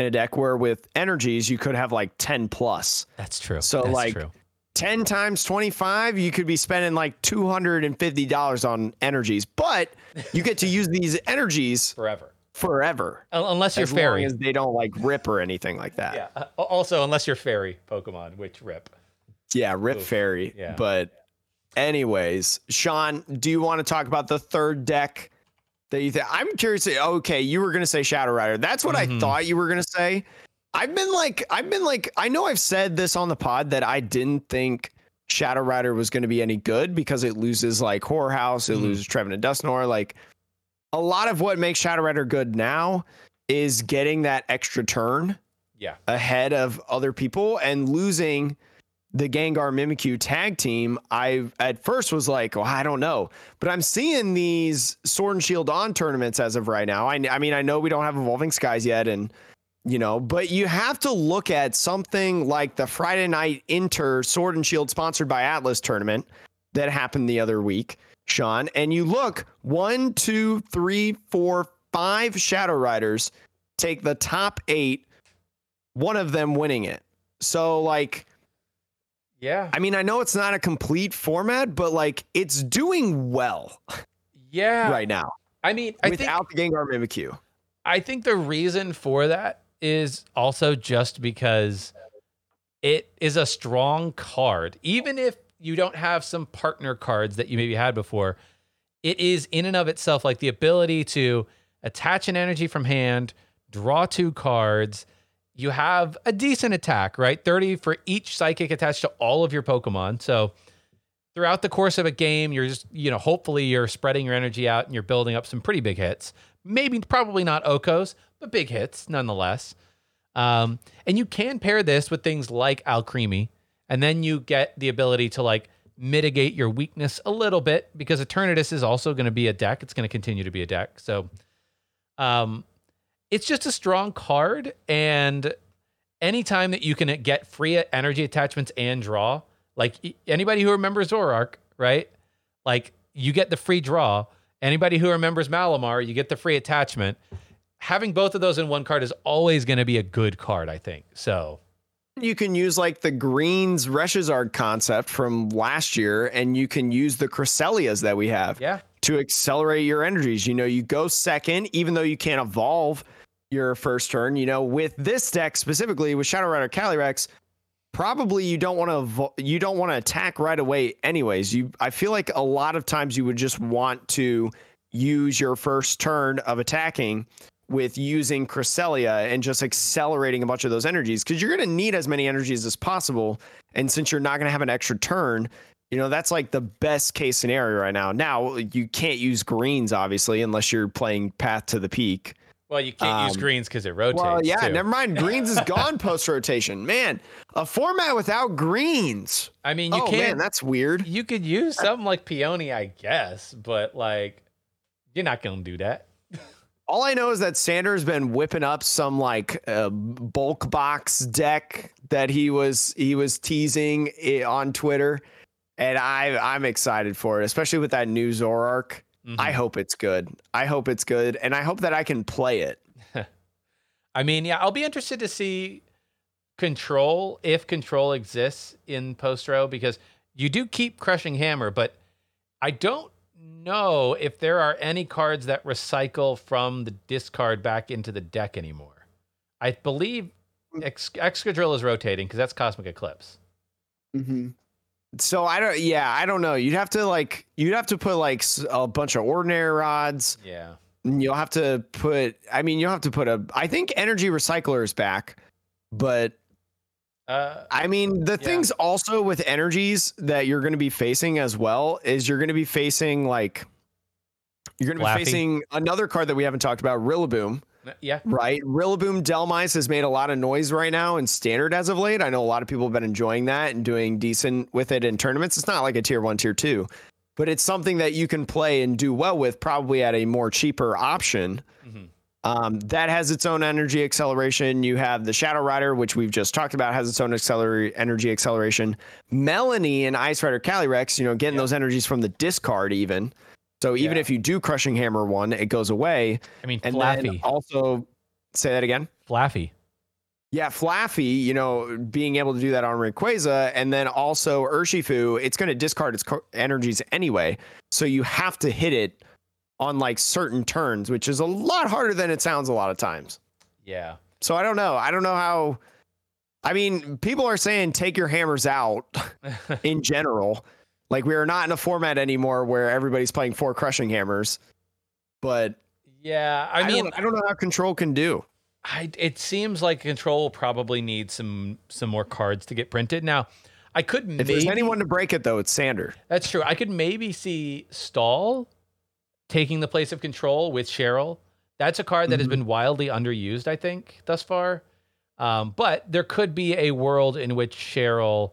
in a deck. Where with energies, you could have like ten plus. That's true. So, That's like, true. 10 times 25, you could be spending like $250 on energies, but you get to use these energies forever, forever. Unless you're as fairy. long as they don't like rip or anything like that. Yeah. Uh, Also, unless you're fairy Pokemon, which rip. Yeah, rip Oof. fairy. Yeah. But anyways, Sean, do you want to talk about the third deck that you think? I'm curious. Okay, you were gonna say Shadow Rider. That's what Mhm. I thought you were gonna say. I've been like, I've been like, I know I've said this on the pod that I didn't think Shadow Rider was going to be any good because it loses like Horror House, it Mhm. loses Trevenant and Dusknoir. Like a lot of what makes Shadow Rider good now is getting that extra turn Yeah. ahead of other people and losing the Gengar Mimikyu tag team. I at first was like, well, I don't know, but I'm seeing these Sword and Shield on tournaments as of right now. I, I mean, I know we don't have Evolving Skies yet, and you know, but you have to look at something like the Friday night Inter Sword and Shield sponsored by Atlas tournament that happened the other week, Sean, and you look one, two, three, four, five Shadow Riders take the top eight, one of them winning it. So like Yeah. I mean, I know it's not a complete format, but like it's doing well Yeah. right now I mean, I think without the Gengar Mimikyu. I think the reason for that is also just because it is a strong card. Even if you don't have some partner cards that you maybe had before, it is in and of itself like the ability to attach an energy from hand, draw two cards. You have a decent attack, right? 30 for each psychic attached to all of your Pokemon. So throughout the course of a game, you're just, you know, hopefully you're spreading your energy out and you're building up some pretty big hits. Maybe, probably not OHKOs, but big hits nonetheless. Um, and you can pair this with things like Alcremie, and then you get the ability to like mitigate your weakness a little bit because Eternatus is also going to be a deck. It's going to continue to be a deck. So, um, it's just a strong card, and anytime that you can get free energy attachments and draw, like anybody who remembers Zoroark, right? Like you get the free draw. Anybody who remembers Malamar, you get the free attachment. Having both of those in one card is always going to be a good card, I think. So you can use like the greens Reshizard concept from last year, and you can use the Cresselias that we have yeah. to accelerate your energies. You know, you go second, even though you can't evolve your first turn. You know, with this deck specifically with Shadow Rider Calyrex, probably you don't want to you don't want to attack right away anyways. You i feel like a lot of times you would just want to use your first turn of attacking with using Cresselia and just accelerating a bunch of those energies because you're going to need as many energies as possible. And since you're not going to have an extra turn you know that's like the best case scenario right now. Now you can't use greens obviously unless you're playing path to the peak well, you can't um, use greens because it rotates. Well, yeah, too. never mind. Greens is gone post rotation. Man, a format without greens. I mean, you oh, can't. Man, that's weird. You could use something like Peony, I guess, but like, you're not gonna do that. All I know is that Sanders been whipping up some like uh, bulk box deck that he was he was teasing on Twitter, and I I'm excited for it, especially with that new Zoroark. Mm-hmm. I hope it's good. I hope it's good, and I hope that I can play it. I mean, yeah, I'll be interested to see control if control exists in post row because you do keep crushing hammer, but I don't know if there are any cards that recycle from the discard back into the deck anymore. I believe mm. Ex- Excadrill is rotating because that's Cosmic Eclipse. Mm-hmm. So I don't. Yeah, I don't know. You'd have to like. You'd have to put like a bunch of ordinary rods. Yeah. You'll have to put. I mean, you'll have to put a. I think energy recycler is back, but. Uh, I mean, the yeah. things also with energies that you're going to be facing as well is you're going to be facing like. You're going to be facing another card that we haven't talked about, Rillaboom yeah. Right. Rillaboom Dhelmise has made a lot of noise right now in standard as of late. I know a lot of people have been enjoying that and doing decent with it in tournaments. It's not like a tier one, tier two, but it's something that you can play and do well with, probably at a more cheaper option. Mm-hmm. Um, that has its own energy acceleration. You have the Shadow Rider, which we've just talked about, has its own acceler- energy acceleration. Melony and Ice Rider Calyrex, you know, getting those energies from the discard even. So even yeah. if you do crushing hammer one, it goes away. I mean, and Flaaffy. then also say that again. Flaaffy. Yeah, Flaaffy, you know, being able to do that on Rayquaza, and then also Urshifu, it's going to discard its energies anyway. So you have to hit it on like certain turns, which is a lot harder than it sounds a lot of times. Yeah. So I don't know. I don't know how. I mean, people are saying take your hammers out in general. Like we are not in a format anymore where everybody's playing four crushing hammers. But yeah, I, I mean, don't, I don't know how control can do. I it seems like control will probably need some some more cards to get printed. Now, I could if maybe, there's anyone to break it though, it's Sander. That's true. I could maybe see Stall taking the place of control with Cheryl. That's a card that mm-hmm. has been wildly underused, I think, thus far. Um, but there could be a world in which Cheryl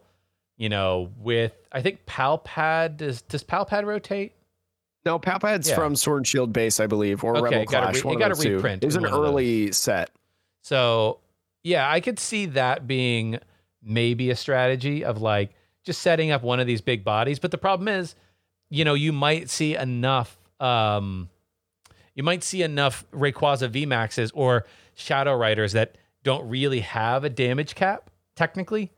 you know, with I think Palpad does does Palpad rotate? No, Palpad's yeah. from Sword and Shield base, I believe, or okay, Rebel Clash. Re- it got a reprint. It was an early set. So yeah, I could see that being maybe a strategy of like just setting up one of these big bodies. But the problem is, you know, you might see enough um you might see enough Rayquaza VMAXs or Shadow Riders that don't really have a damage cap, technically.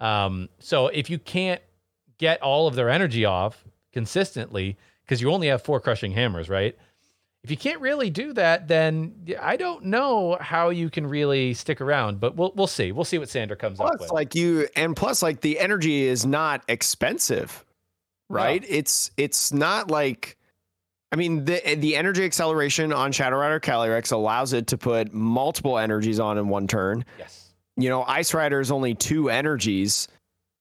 Um, so if you can't get all of their energy off consistently, because you only have four crushing hammers, right? If you can't really do that, then I don't know how you can really stick around. But we'll we'll see. We'll see what Sander comes plus, up with. Like you, and plus, like the energy is not expensive, right? It's it's not like. I mean, the the energy acceleration on Shadow Rider Calyrex allows it to put multiple energies on in one turn. Yes you know, Ice Rider is only two energies.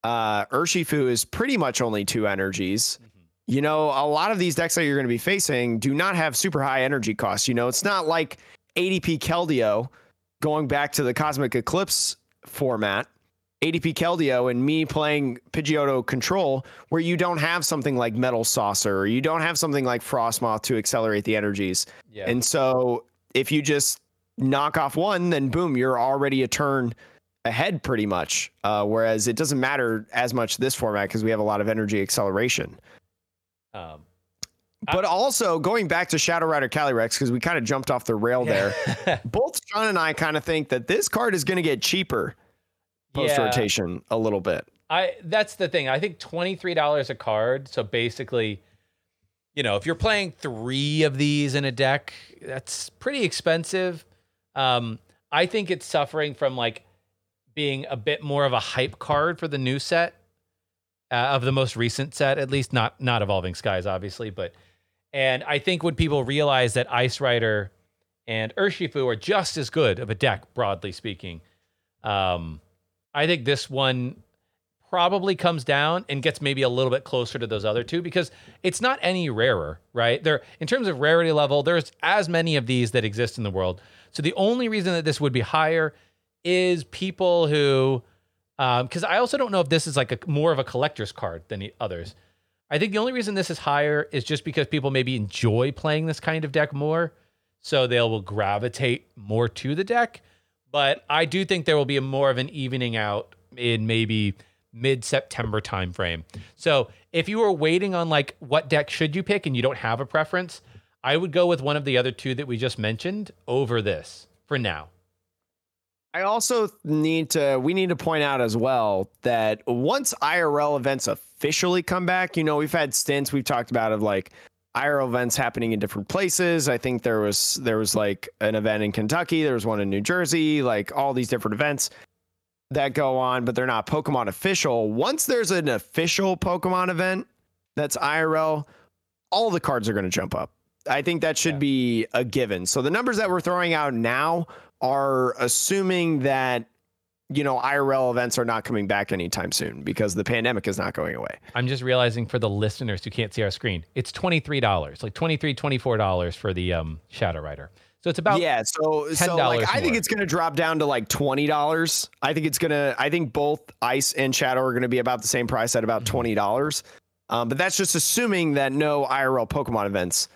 Uh, Urshifu is pretty much only two energies. Mm-hmm. You know, a lot of these decks that you're going to be facing do not have super high energy costs. You know, it's not like ADP Keldeo going back to the Cosmic Eclipse format. ADP Keldeo and me playing Pidgeotto Control, where you don't have something like Metal Saucer or you don't have something like Frosmoth to accelerate the energies. Yeah. And so if you just knock off one, then boom, you're already a turn ahead pretty much. Uh, whereas it doesn't matter as much this format because we have a lot of energy acceleration. Um, But also going back to Shadow Rider Calyrex, because we kind of jumped off the rail there. Both Sean and I kind of think that this card is going to get cheaper post rotation a little bit. I that's the thing. I think twenty three dollars a card. So basically, you know, if you're playing three of these in a deck, that's pretty expensive. Um, I think it's suffering from like being a bit more of a hype card for the new set uh, of the most recent set, at least not not evolving skies, obviously, but and I think when people realize that Ice Rider and Urshifu are just as good of a deck, broadly speaking, um, I think this one probably comes down and gets maybe a little bit closer to those other two because it's not any rarer, right? There in terms of rarity level, there's as many of these that exist in the world. So the only reason that this would be higher is people who because um, I also don't know if this is like a more of a collector's card than the others. I think the only reason this is higher is just because people maybe enjoy playing this kind of deck more, so they will gravitate more to the deck. But I do think there will be a more of an evening out in maybe mid-September timeframe. So if you were waiting on like what deck should you pick and you don't have a preference, I would go with one of the other two that we just mentioned over this for now. I also need to we need to point out as well that once IRL events officially come back, you know, we've had stints we've talked about of like IRL events happening in different places. I think there was there was like an event in Kentucky, there was one in New Jersey, like all these different events that go on, but they're not Pokemon official. Once there's an official Pokemon event that's IRL, all the cards are going to jump up. I think that should yeah. be a given. So the numbers that we're throwing out now are assuming that you know IRL events are not coming back anytime soon because the pandemic is not going away. I'm just realizing for the listeners who can't see our screen, it's $23, like $23 $24 for the um, Shadow Rider. So it's about yeah. So so like I think it's going to drop down to like twenty dollars. I think it's gonna. I think both Ice and Shadow are going to be about the same price at about mm-hmm. twenty dollars. Um, but that's just assuming that no IRL Pokemon events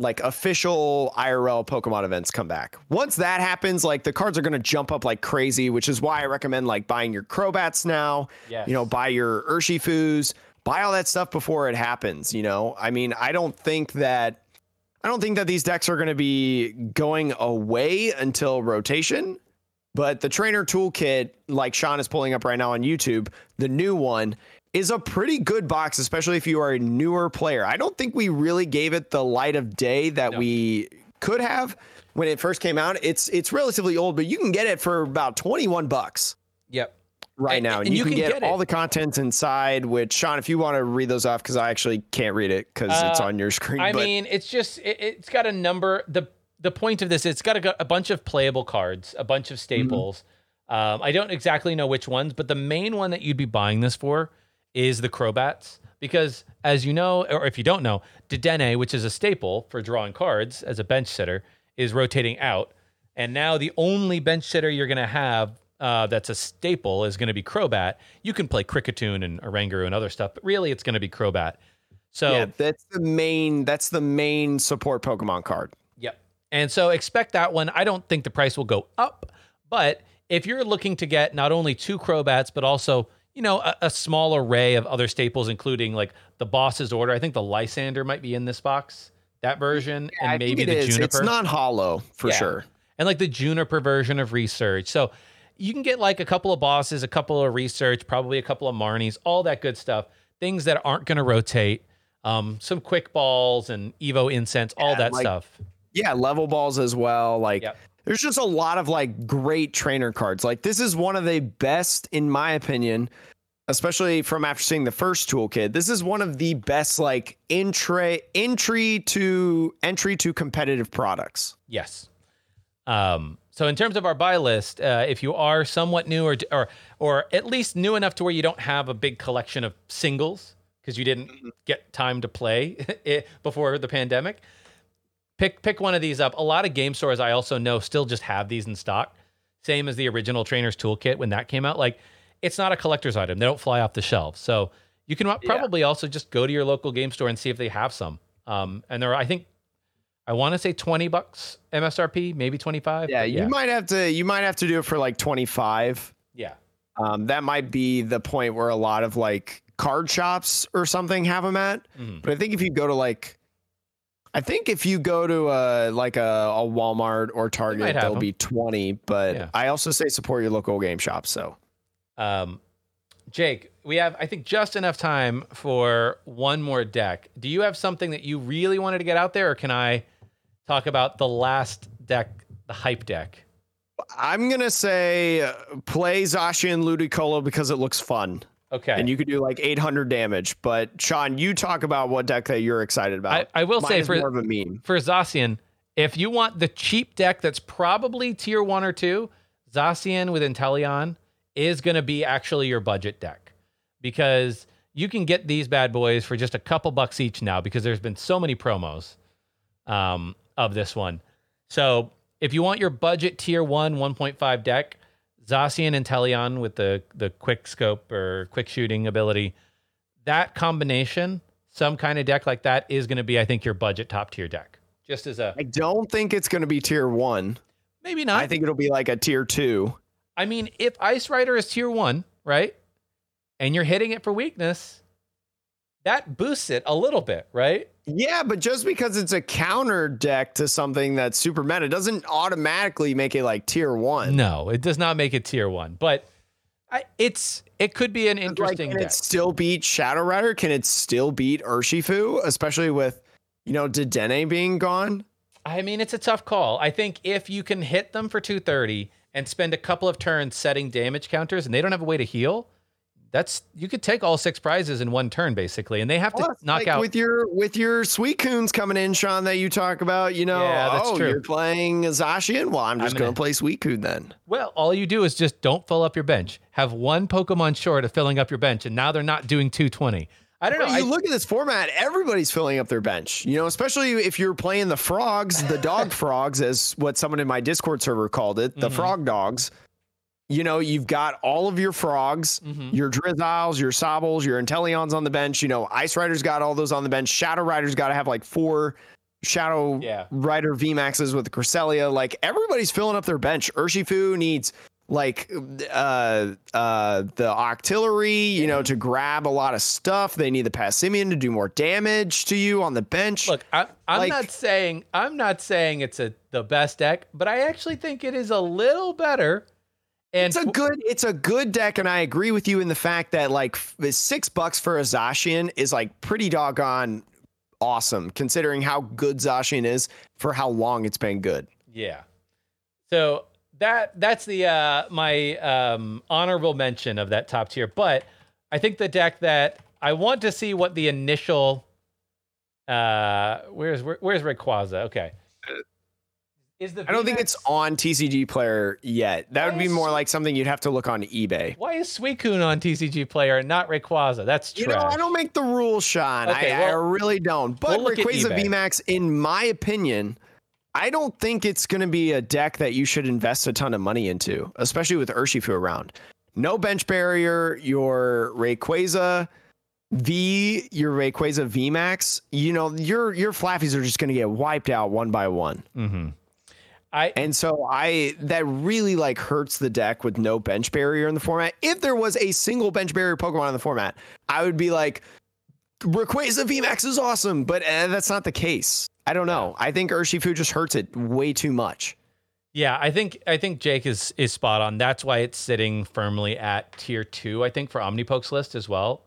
like official IRL Pokemon events come back. Once that happens, like the cards are going to jump up like crazy, which is why I recommend like buying your Crobats now. Yes. You know, buy your Urshifus, buy all that stuff before it happens. You know, I mean, I don't think that I don't think that these decks are going to be going away until rotation. But the trainer toolkit, like Sean is pulling up right now on YouTube, the new one is a pretty good box, especially if you are a newer player. I don't think we really gave it the light of day that no. we could have when it first came out. It's it's relatively old, but you can get it for about 21 bucks. Yep. Right now. And, and you, you, can, can get, get all the contents inside, which Sean, if you want to read those off, because I actually can't read it because uh, it's on your screen. I but... mean, it's just it, has got a number. The the point of this, it's got a, a bunch of playable cards, a bunch of staples. Mm-hmm. Um, I don't exactly know which ones, but the main one that you'd be buying this for is the Crobats. Because as you know, or if you don't know, Dedenne, which is a staple for drawing cards as a bench sitter, is rotating out. And now the only bench sitter you're going to have uh, that's a staple is going to be Crobat. You can play Kricketune and Oranguru and other stuff, but really it's going to be Crobat. So yeah, that's the main that's the main support Pokemon card. Yep. And so expect that one. I don't think the price will go up, but if you're looking to get not only two Crobats but also you know, a, a, small array of other staples, including like the boss's order. I think the Lysander might be in this box, that version, yeah, and maybe the is. Juniper. It's not hollow for yeah. sure. And like the Juniper version of research. So you can get like a couple of bosses, a couple of research, probably a couple of Marnies, all that good stuff. Things that aren't going to rotate. Um, some quick balls and Evo incense, all that like, stuff. Yeah, level balls as well. Like yep. there's just a lot of like great trainer cards. Like this is one of the best, in my opinion, especially from after seeing the first toolkit, this is one of the best like entry entry to entry to competitive products. Yes. Um, so in terms of our buy list, uh, if you are somewhat new or or or at least new enough to where you don't have a big collection of singles because you didn't mm-hmm. get time to play before the pandemic, pick pick one of these up. A lot of game stores I also know still just have these in stock. Same as the original Trainer's Toolkit when that came out. Like it's not a collector's item. They don't fly off the shelf. So you can probably yeah. also just go to your local game store and see if they have some. Um, and there are, I think, I want to say 20 bucks MSRP, maybe 25. Yeah, you yeah. might have to, you might have to do it for like 25. Yeah. Um, that might be the point where a lot of like card shops or something have them at. Mhm. But I think if you go to like, I think if you go to a like a, a Walmart or Target, they'll them. be twenty. But Yeah. I also say support your local game shop. So Um, Jake, we have, I think, just enough time for one more deck. Do you have something that you really wanted to get out there, or can I talk about the last deck, the hype deck? I'm gonna say uh, play Zacian Ludicolo because it looks fun Okay. and you could do like 800 damage. But Sean, you talk about what deck that you're excited about. I, I will Mine say for more of a meme. for Zacian, if you want the cheap deck that's probably tier one or two, Zacian with Inteleon is going to be actually your budget deck because you can get these bad boys for just a couple bucks each now because there's been so many promos um, of this one. So if you want your budget tier one 1.5 deck, Zacian and Inteleon with the the quick scope or quick shooting ability, that combination, some kind of deck like that is going to be, I think, your budget top tier deck. Just as a I don't think it's gonna be tier one. maybe not. I think it'll be like a tier two. I mean, if Ice Rider is tier one, right, and you're hitting it for weakness, that boosts it a little bit, right? Yeah, but just because it's a counter deck to something that's super meta doesn't automatically make it like tier one. No, it does not make it tier one, but I, it's it could be an Like, interesting can deck. it still beat Shadow Rider? Can it still beat Urshifu? Especially with, you know, Dedenne being gone? I mean, it's a tough call. I think if you can hit them for 230 and spend a couple of turns setting damage counters and they don't have a way to heal, that's you could take all six prizes in one turn basically, and they have to Plus, knock like, out. with your with your Suicunes coming in, Sean, that you talk about. You know, Yeah, that's oh, true. you're playing Zacian. Well, I'm just I'm gonna, gonna- play Suicune then. well, all you do is just don't fill up your bench. Have one Pokemon short of filling up your bench, and now they're not doing 220. I don't know. You I- look at this format, everybody's filling up their bench. You know, especially if you're playing the frogs, the dog frogs, as what someone in my Discord server called it, the Mhm. frog dogs. You know, you've got all of your frogs, Mhm. your Drizziles, your Sobbles, your Inteleons on the bench. You know, Ice Rider's got all those on the bench. Shadow Rider's got to have like four Shadow Yeah. Rider VMAXs with the Cresselia. Like everybody's filling up their bench. Urshifu needs like uh uh the artillery you know to grab a lot of stuff they need the passimian to do more damage to you on the bench Look, I, I'm Like- not saying I'm not saying it's a the best deck, but I actually think it is a little better. And it's a good it's a good deck and i agree with you in the fact that like six bucks for a Zacian is like pretty doggone awesome considering how good Zacian is for how long it's been good Yeah. So that that's the uh my um honorable mention of that top tier. But I think the deck that I want to see what the initial uh where's where, where's Rayquaza? Okay. Is the i don't think it's on tcg player yet that would be more like something you'd have to look on ebay why is Suicune on TCG player and not Rayquaza? That's You know, I don't make the rules, Sean. Okay, I, well, I really don't. But we'll Rayquaza eBay. VMAX, in my opinion, I don't think it's going to be a deck that you should invest a ton of money into, especially with Urshifu around. No bench barrier, your Rayquaza V, your Rayquaza VMAX, you know, your your Flaaffies are just going to get wiped out one by one. Mm-hmm. I And so I that really like hurts the deck with no bench barrier in the format. If there was a single bench barrier Pokemon in the format, I would be like, Rayquaza VMAX is awesome, but uh, that's not the case. I don't know. I think Urshifu just hurts it way too much. Yeah, I think I think Jake is is spot on. That's why it's sitting firmly at tier two. I think for Omnipoke's list as well.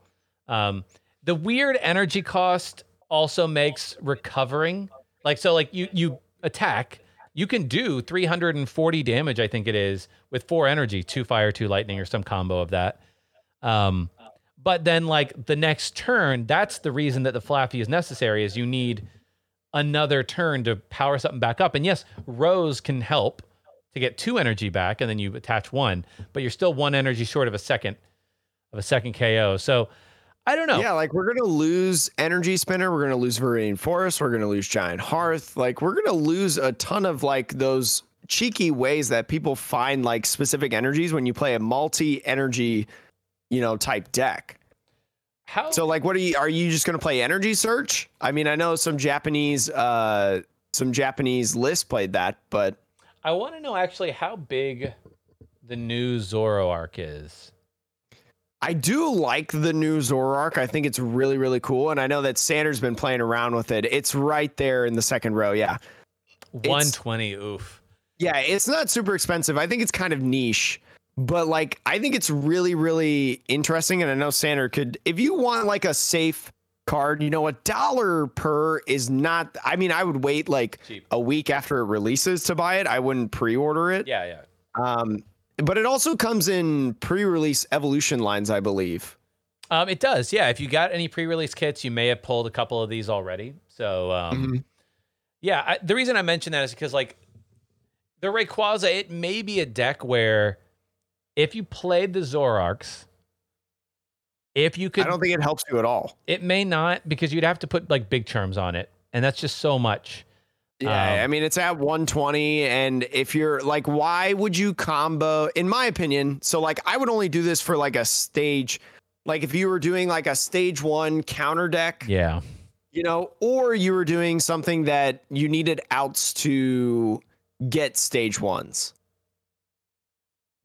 Um, the weird energy cost also makes recovering like so. Like you you attack, you can do 340 damage. I think it is with four energy, two fire, two lightning, or some combo of that. Um, but then like the next turn, that's the reason that the Flaaffy is necessary. Is you need another turn to power something back up. And yes, Rose can help to get two energy back, and then you attach one, but you're still one energy short of a second of a second KO. So I don't know. Yeah, like we're gonna lose Energy Spinner, we're gonna lose Viridian Forest, we're gonna lose Giant Hearth. Like we're gonna lose a ton of like those cheeky ways that people find like specific energies when you play a multi-energy, you know, type deck. How So like what are you are you just going to play energy search? I mean, I know some Japanese uh some Japanese lists played that, but I want to know actually how big the new Zoroark is. I do like the new Zoroark. I think it's really, really cool. And I know that Sanders been playing around with it. It's right there in the second row. Yeah. 120. Oof. Yeah. It's not super expensive. I think it's kind of niche, but like, I think it's really, really interesting. And I know Sander could, if you want like a safe card, you know, a dollar per is not, I mean, I would wait like Cheap. a week after it releases to buy it. I wouldn't pre order it. Yeah, yeah. Um, but it also comes in pre-release evolution lines, I believe. Um, it does, yeah. If you got any pre-release kits, you may have pulled a couple of these already. So, um, Mm-hmm. yeah. I, the reason I mention that is because like the Rayquaza, it may be a deck where if you played the Zoroarks, if you could, I don't think it helps you at all. it may not because you'd have to put like big terms on it, and that's just so much. Yeah, Um, I mean it's at 120, and if you're like, why would you combo? In my opinion, so like I would only do this for like a stage, like if you were doing like a stage one counter deck, Yeah, you know, or you were doing something that you needed outs to get stage ones.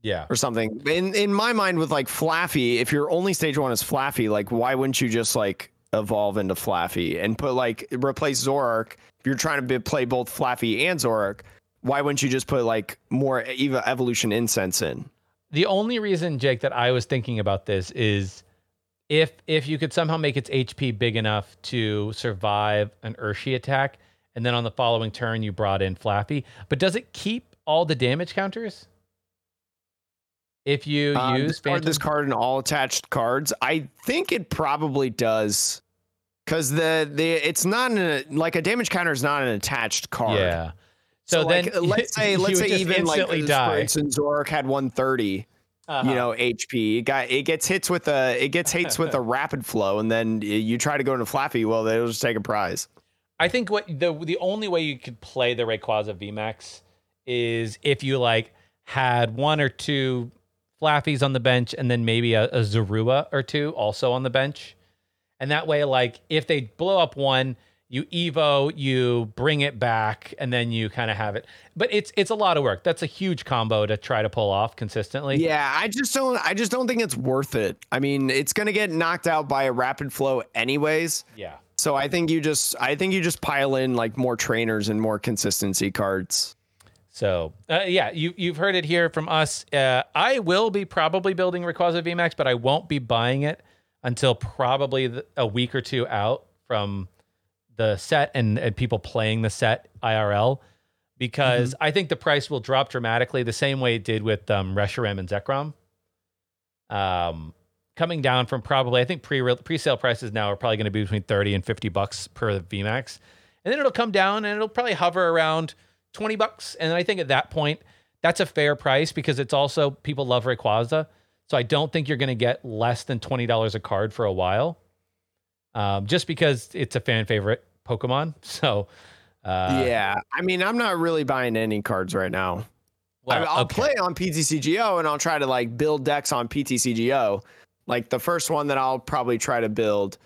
yeah. or something. In in my mind, with like Flaaffy, if your only stage one is Flaaffy, like why wouldn't you just like evolve into Flaaffy and put like replace Zoroark? If you're trying to be, play both Flaaffy and Zoroark, why wouldn't you just put like more Eva Evolution incense in? The only reason, Jake, that I was thinking about this is if if you could somehow make its HP big enough to survive an Urshi attack, and then on the following turn you brought in Flaaffy, but does it keep all the damage counters? If you Um, use discard this card and all attached cards. I think it probably does. Cause the the it's not an, like a damage counter is not an attached card. yeah. So, So, then like, let's say let's say even like for instance Zoroark had 130. Uh-huh. you know HP. It got it gets hits with a it gets hits with a rapid flow, and then you try to go into Flaaffy. Well, they'll just take a prize. I think what the the only way you could play the Rayquaza VMAX is if you like had one or two Flaaffies on the bench and then maybe a, a Zorua or two also on the bench. And that way, like if they blow up one, you Evo, you bring it back, and then you kind of have it. But it's it's a lot of work. That's a huge combo to try to pull off consistently. Yeah, I just don't I just don't think it's worth it. I mean, it's gonna get knocked out by a rapid flow anyways. Yeah. So I think you just I think you just pile in like more trainers and more consistency cards. So uh, yeah, you you've heard it here from us. Uh, I will be probably building Rayquaza VMAX, but I won't be buying it until probably the, a week or two out from the set and, and people playing the set IRL, because I think the price will drop dramatically, the same way it did with um, Reshiram and Zekrom. Um, coming down from probably I think pre pre-sale prices now are probably going to be between thirty and fifty bucks per VMAX, and then it'll come down and it'll probably hover around 20 bucks. And I think at that point, that's a fair price because it's also people love Rayquaza. So I don't think you're going to get less than $20 a card for a while. Um, just because it's a fan favorite Pokemon. So uh, yeah, I mean, I'm not really buying any cards right now. well, I, I'll okay. play on PTCGO and I'll try to like build decks on PTCGO. Like the first one that I'll probably try to build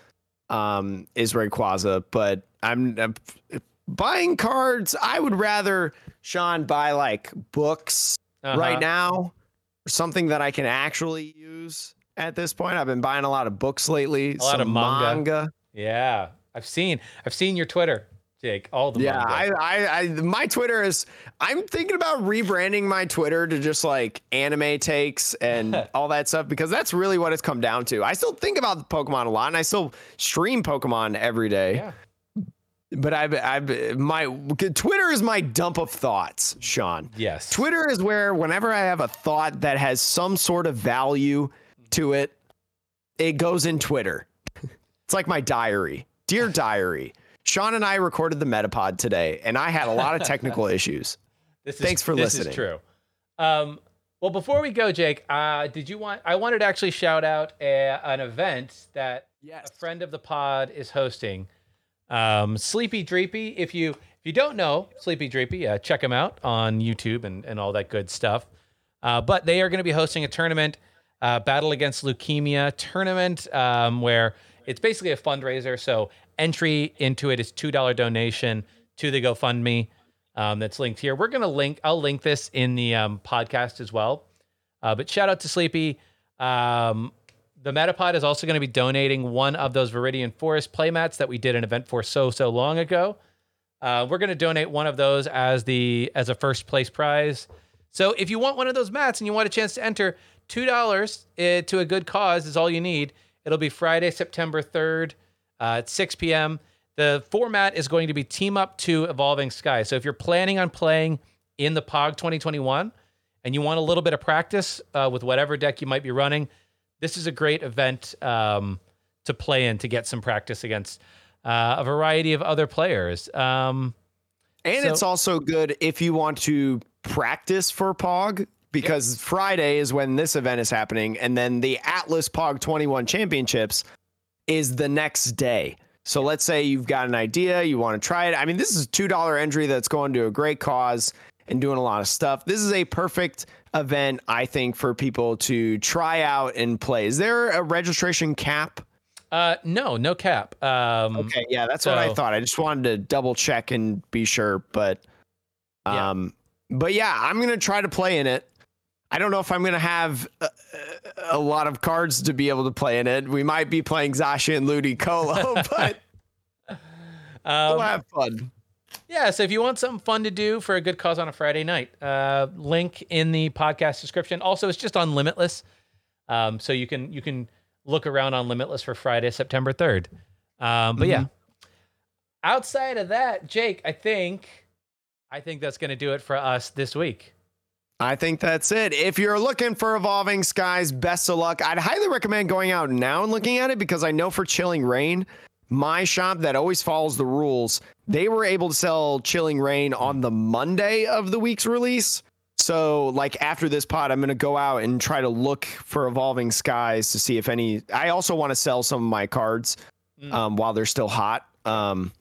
um, is Rayquaza, but I'm, I'm buying cards. I would rather Sean buy like books Uh-huh. right now, something that I can actually use at this point. I've been buying a lot of books lately. A lot of some manga. Yeah, I've seen I've seen your Twitter, Jake. All the Yeah, manga. I, I, I, my Twitter is. I'm thinking about rebranding my Twitter to just like anime takes and all that stuff because that's really what it's come down to. I still think about Pokemon a lot, and I still stream Pokemon every day. yeah. But I've, I've, my Twitter is my dump of thoughts, Sean. Yes. Twitter is where whenever I have a thought that has some sort of value to it, it goes in Twitter. It's like my diary. Dear diary. Sean and I recorded the Metapod today, and I had a lot of technical issues. This is, Thanks for this listening. is true. Um, well, before we go, Jake, uh, did you want? I wanted to actually shout out a, an event that Yes. a friend of the pod is hosting. Um, Sleepy Dreepy. If you if you don't know Sleepy Dreepy, uh, check them out on YouTube and and all that good stuff. Uh, but they are going to be hosting a tournament, uh, Battle Against Leukemia tournament, um, where it's basically a fundraiser. So entry into it is two dollar donation to the GoFundMe um, that's linked here. We're going to link. I'll link this in the um, podcast as well. Uh, but shout out to Sleepy. Um, the Metapod is also going to be donating one of those Viridian Forest playmats that we did an event for so so long ago. Uh, we're going to donate one of those as the as a first place prize. So if you want one of those mats and you want a chance to enter, two dollars uh, to a good cause is all you need. It'll be Friday, September third uh, at six p.m. The format is going to be Team Up to Evolving Sky. So if you're planning on playing in the POG 2021 and you want a little bit of practice uh, with whatever deck you might be running, this is a great event um, to play in to get some practice against uh, a variety of other players. Um, and so- it's also good if you want to practice for POG because Friday is when this event is happening. And then the Atlas POG 21 championships is the next day. So let's say you've got an idea, you want to try it. I mean, this is a $2 entry that's going to a great cause and doing a lot of stuff. This is a perfect event, I think, for people to try out and play. Is there a registration cap? uh, no, no cap. Um, Okay, yeah, that's what I thought. I just wanted to double check and be sure, but Yeah. um but yeah, I'm to try to play in it. I don't know if I'm to have a, a lot of cards to be able to play in it. We might be playing Zasha and Ludicolo, but Um, we'll have fun. Yeah, so if you want something fun to do for a good cause on a Friday night, uh, link in the podcast description. Also, it's just on Limitless, um, so you can you can look around on Limitless for Friday, September third. Um, but yeah, outside of that, Jake, I think I think that's going to do it for us this week. I think that's it. If you're looking for Evolving Skies, best of luck. I'd highly recommend going out now and looking at it because I know for Chilling Reign, my shop that always follows the rules, they were able to sell Chilling Reign on the Monday of the week's release. So, like after this pod, I'm going to go out and try to look for Evolving Skies to see if any. I also want to sell some of my cards Mm. um, while they're still hot. Um,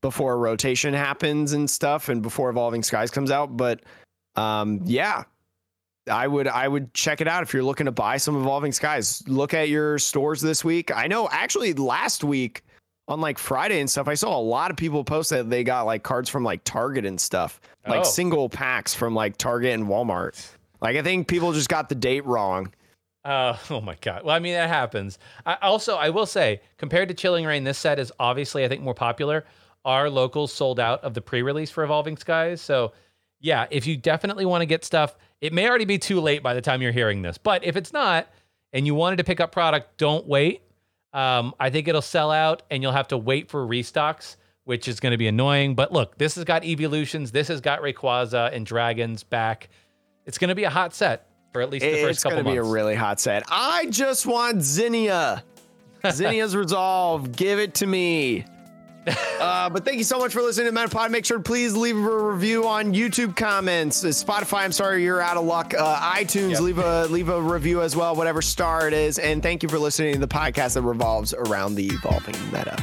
before rotation happens and stuff, and before Evolving Skies comes out. But um, yeah, I would I would check it out if you're looking to buy some Evolving Skies. Look at your stores this week. I know actually last week on like Friday and stuff, I saw a lot of people post that they got like cards from like Target and stuff, like Oh. single packs from like Target and Walmart. Like I think people just got the date wrong. Uh, oh my god. Well, I mean that happens. I also I will say compared to Chilling Reign, this set is obviously I think more popular. Our locals sold out of the pre-release for Evolving Skies, so yeah, if you definitely want to get stuff, it may already be too late by the time you're hearing this. But if it's not, and you wanted to pick up product, don't wait. Um, I think it'll sell out, and you'll have to wait for restocks, which is going to be annoying. But look, this has got evolutions. This has got Rayquaza and Dragons back. It's going to be a hot set for at least the first It's couple months. It's going to be a really hot set. I just want Zinnia. Zinnia's Resolve. Give it to me. Uh, but thank you so much for listening to Metapod. Make sure to please leave a review on YouTube comments. Uh, Spotify, I'm sorry you're out of luck. Uh, iTunes, Yep. leave a leave a review as well, whatever star it is. And thank you for listening to the podcast that revolves around the evolving meta.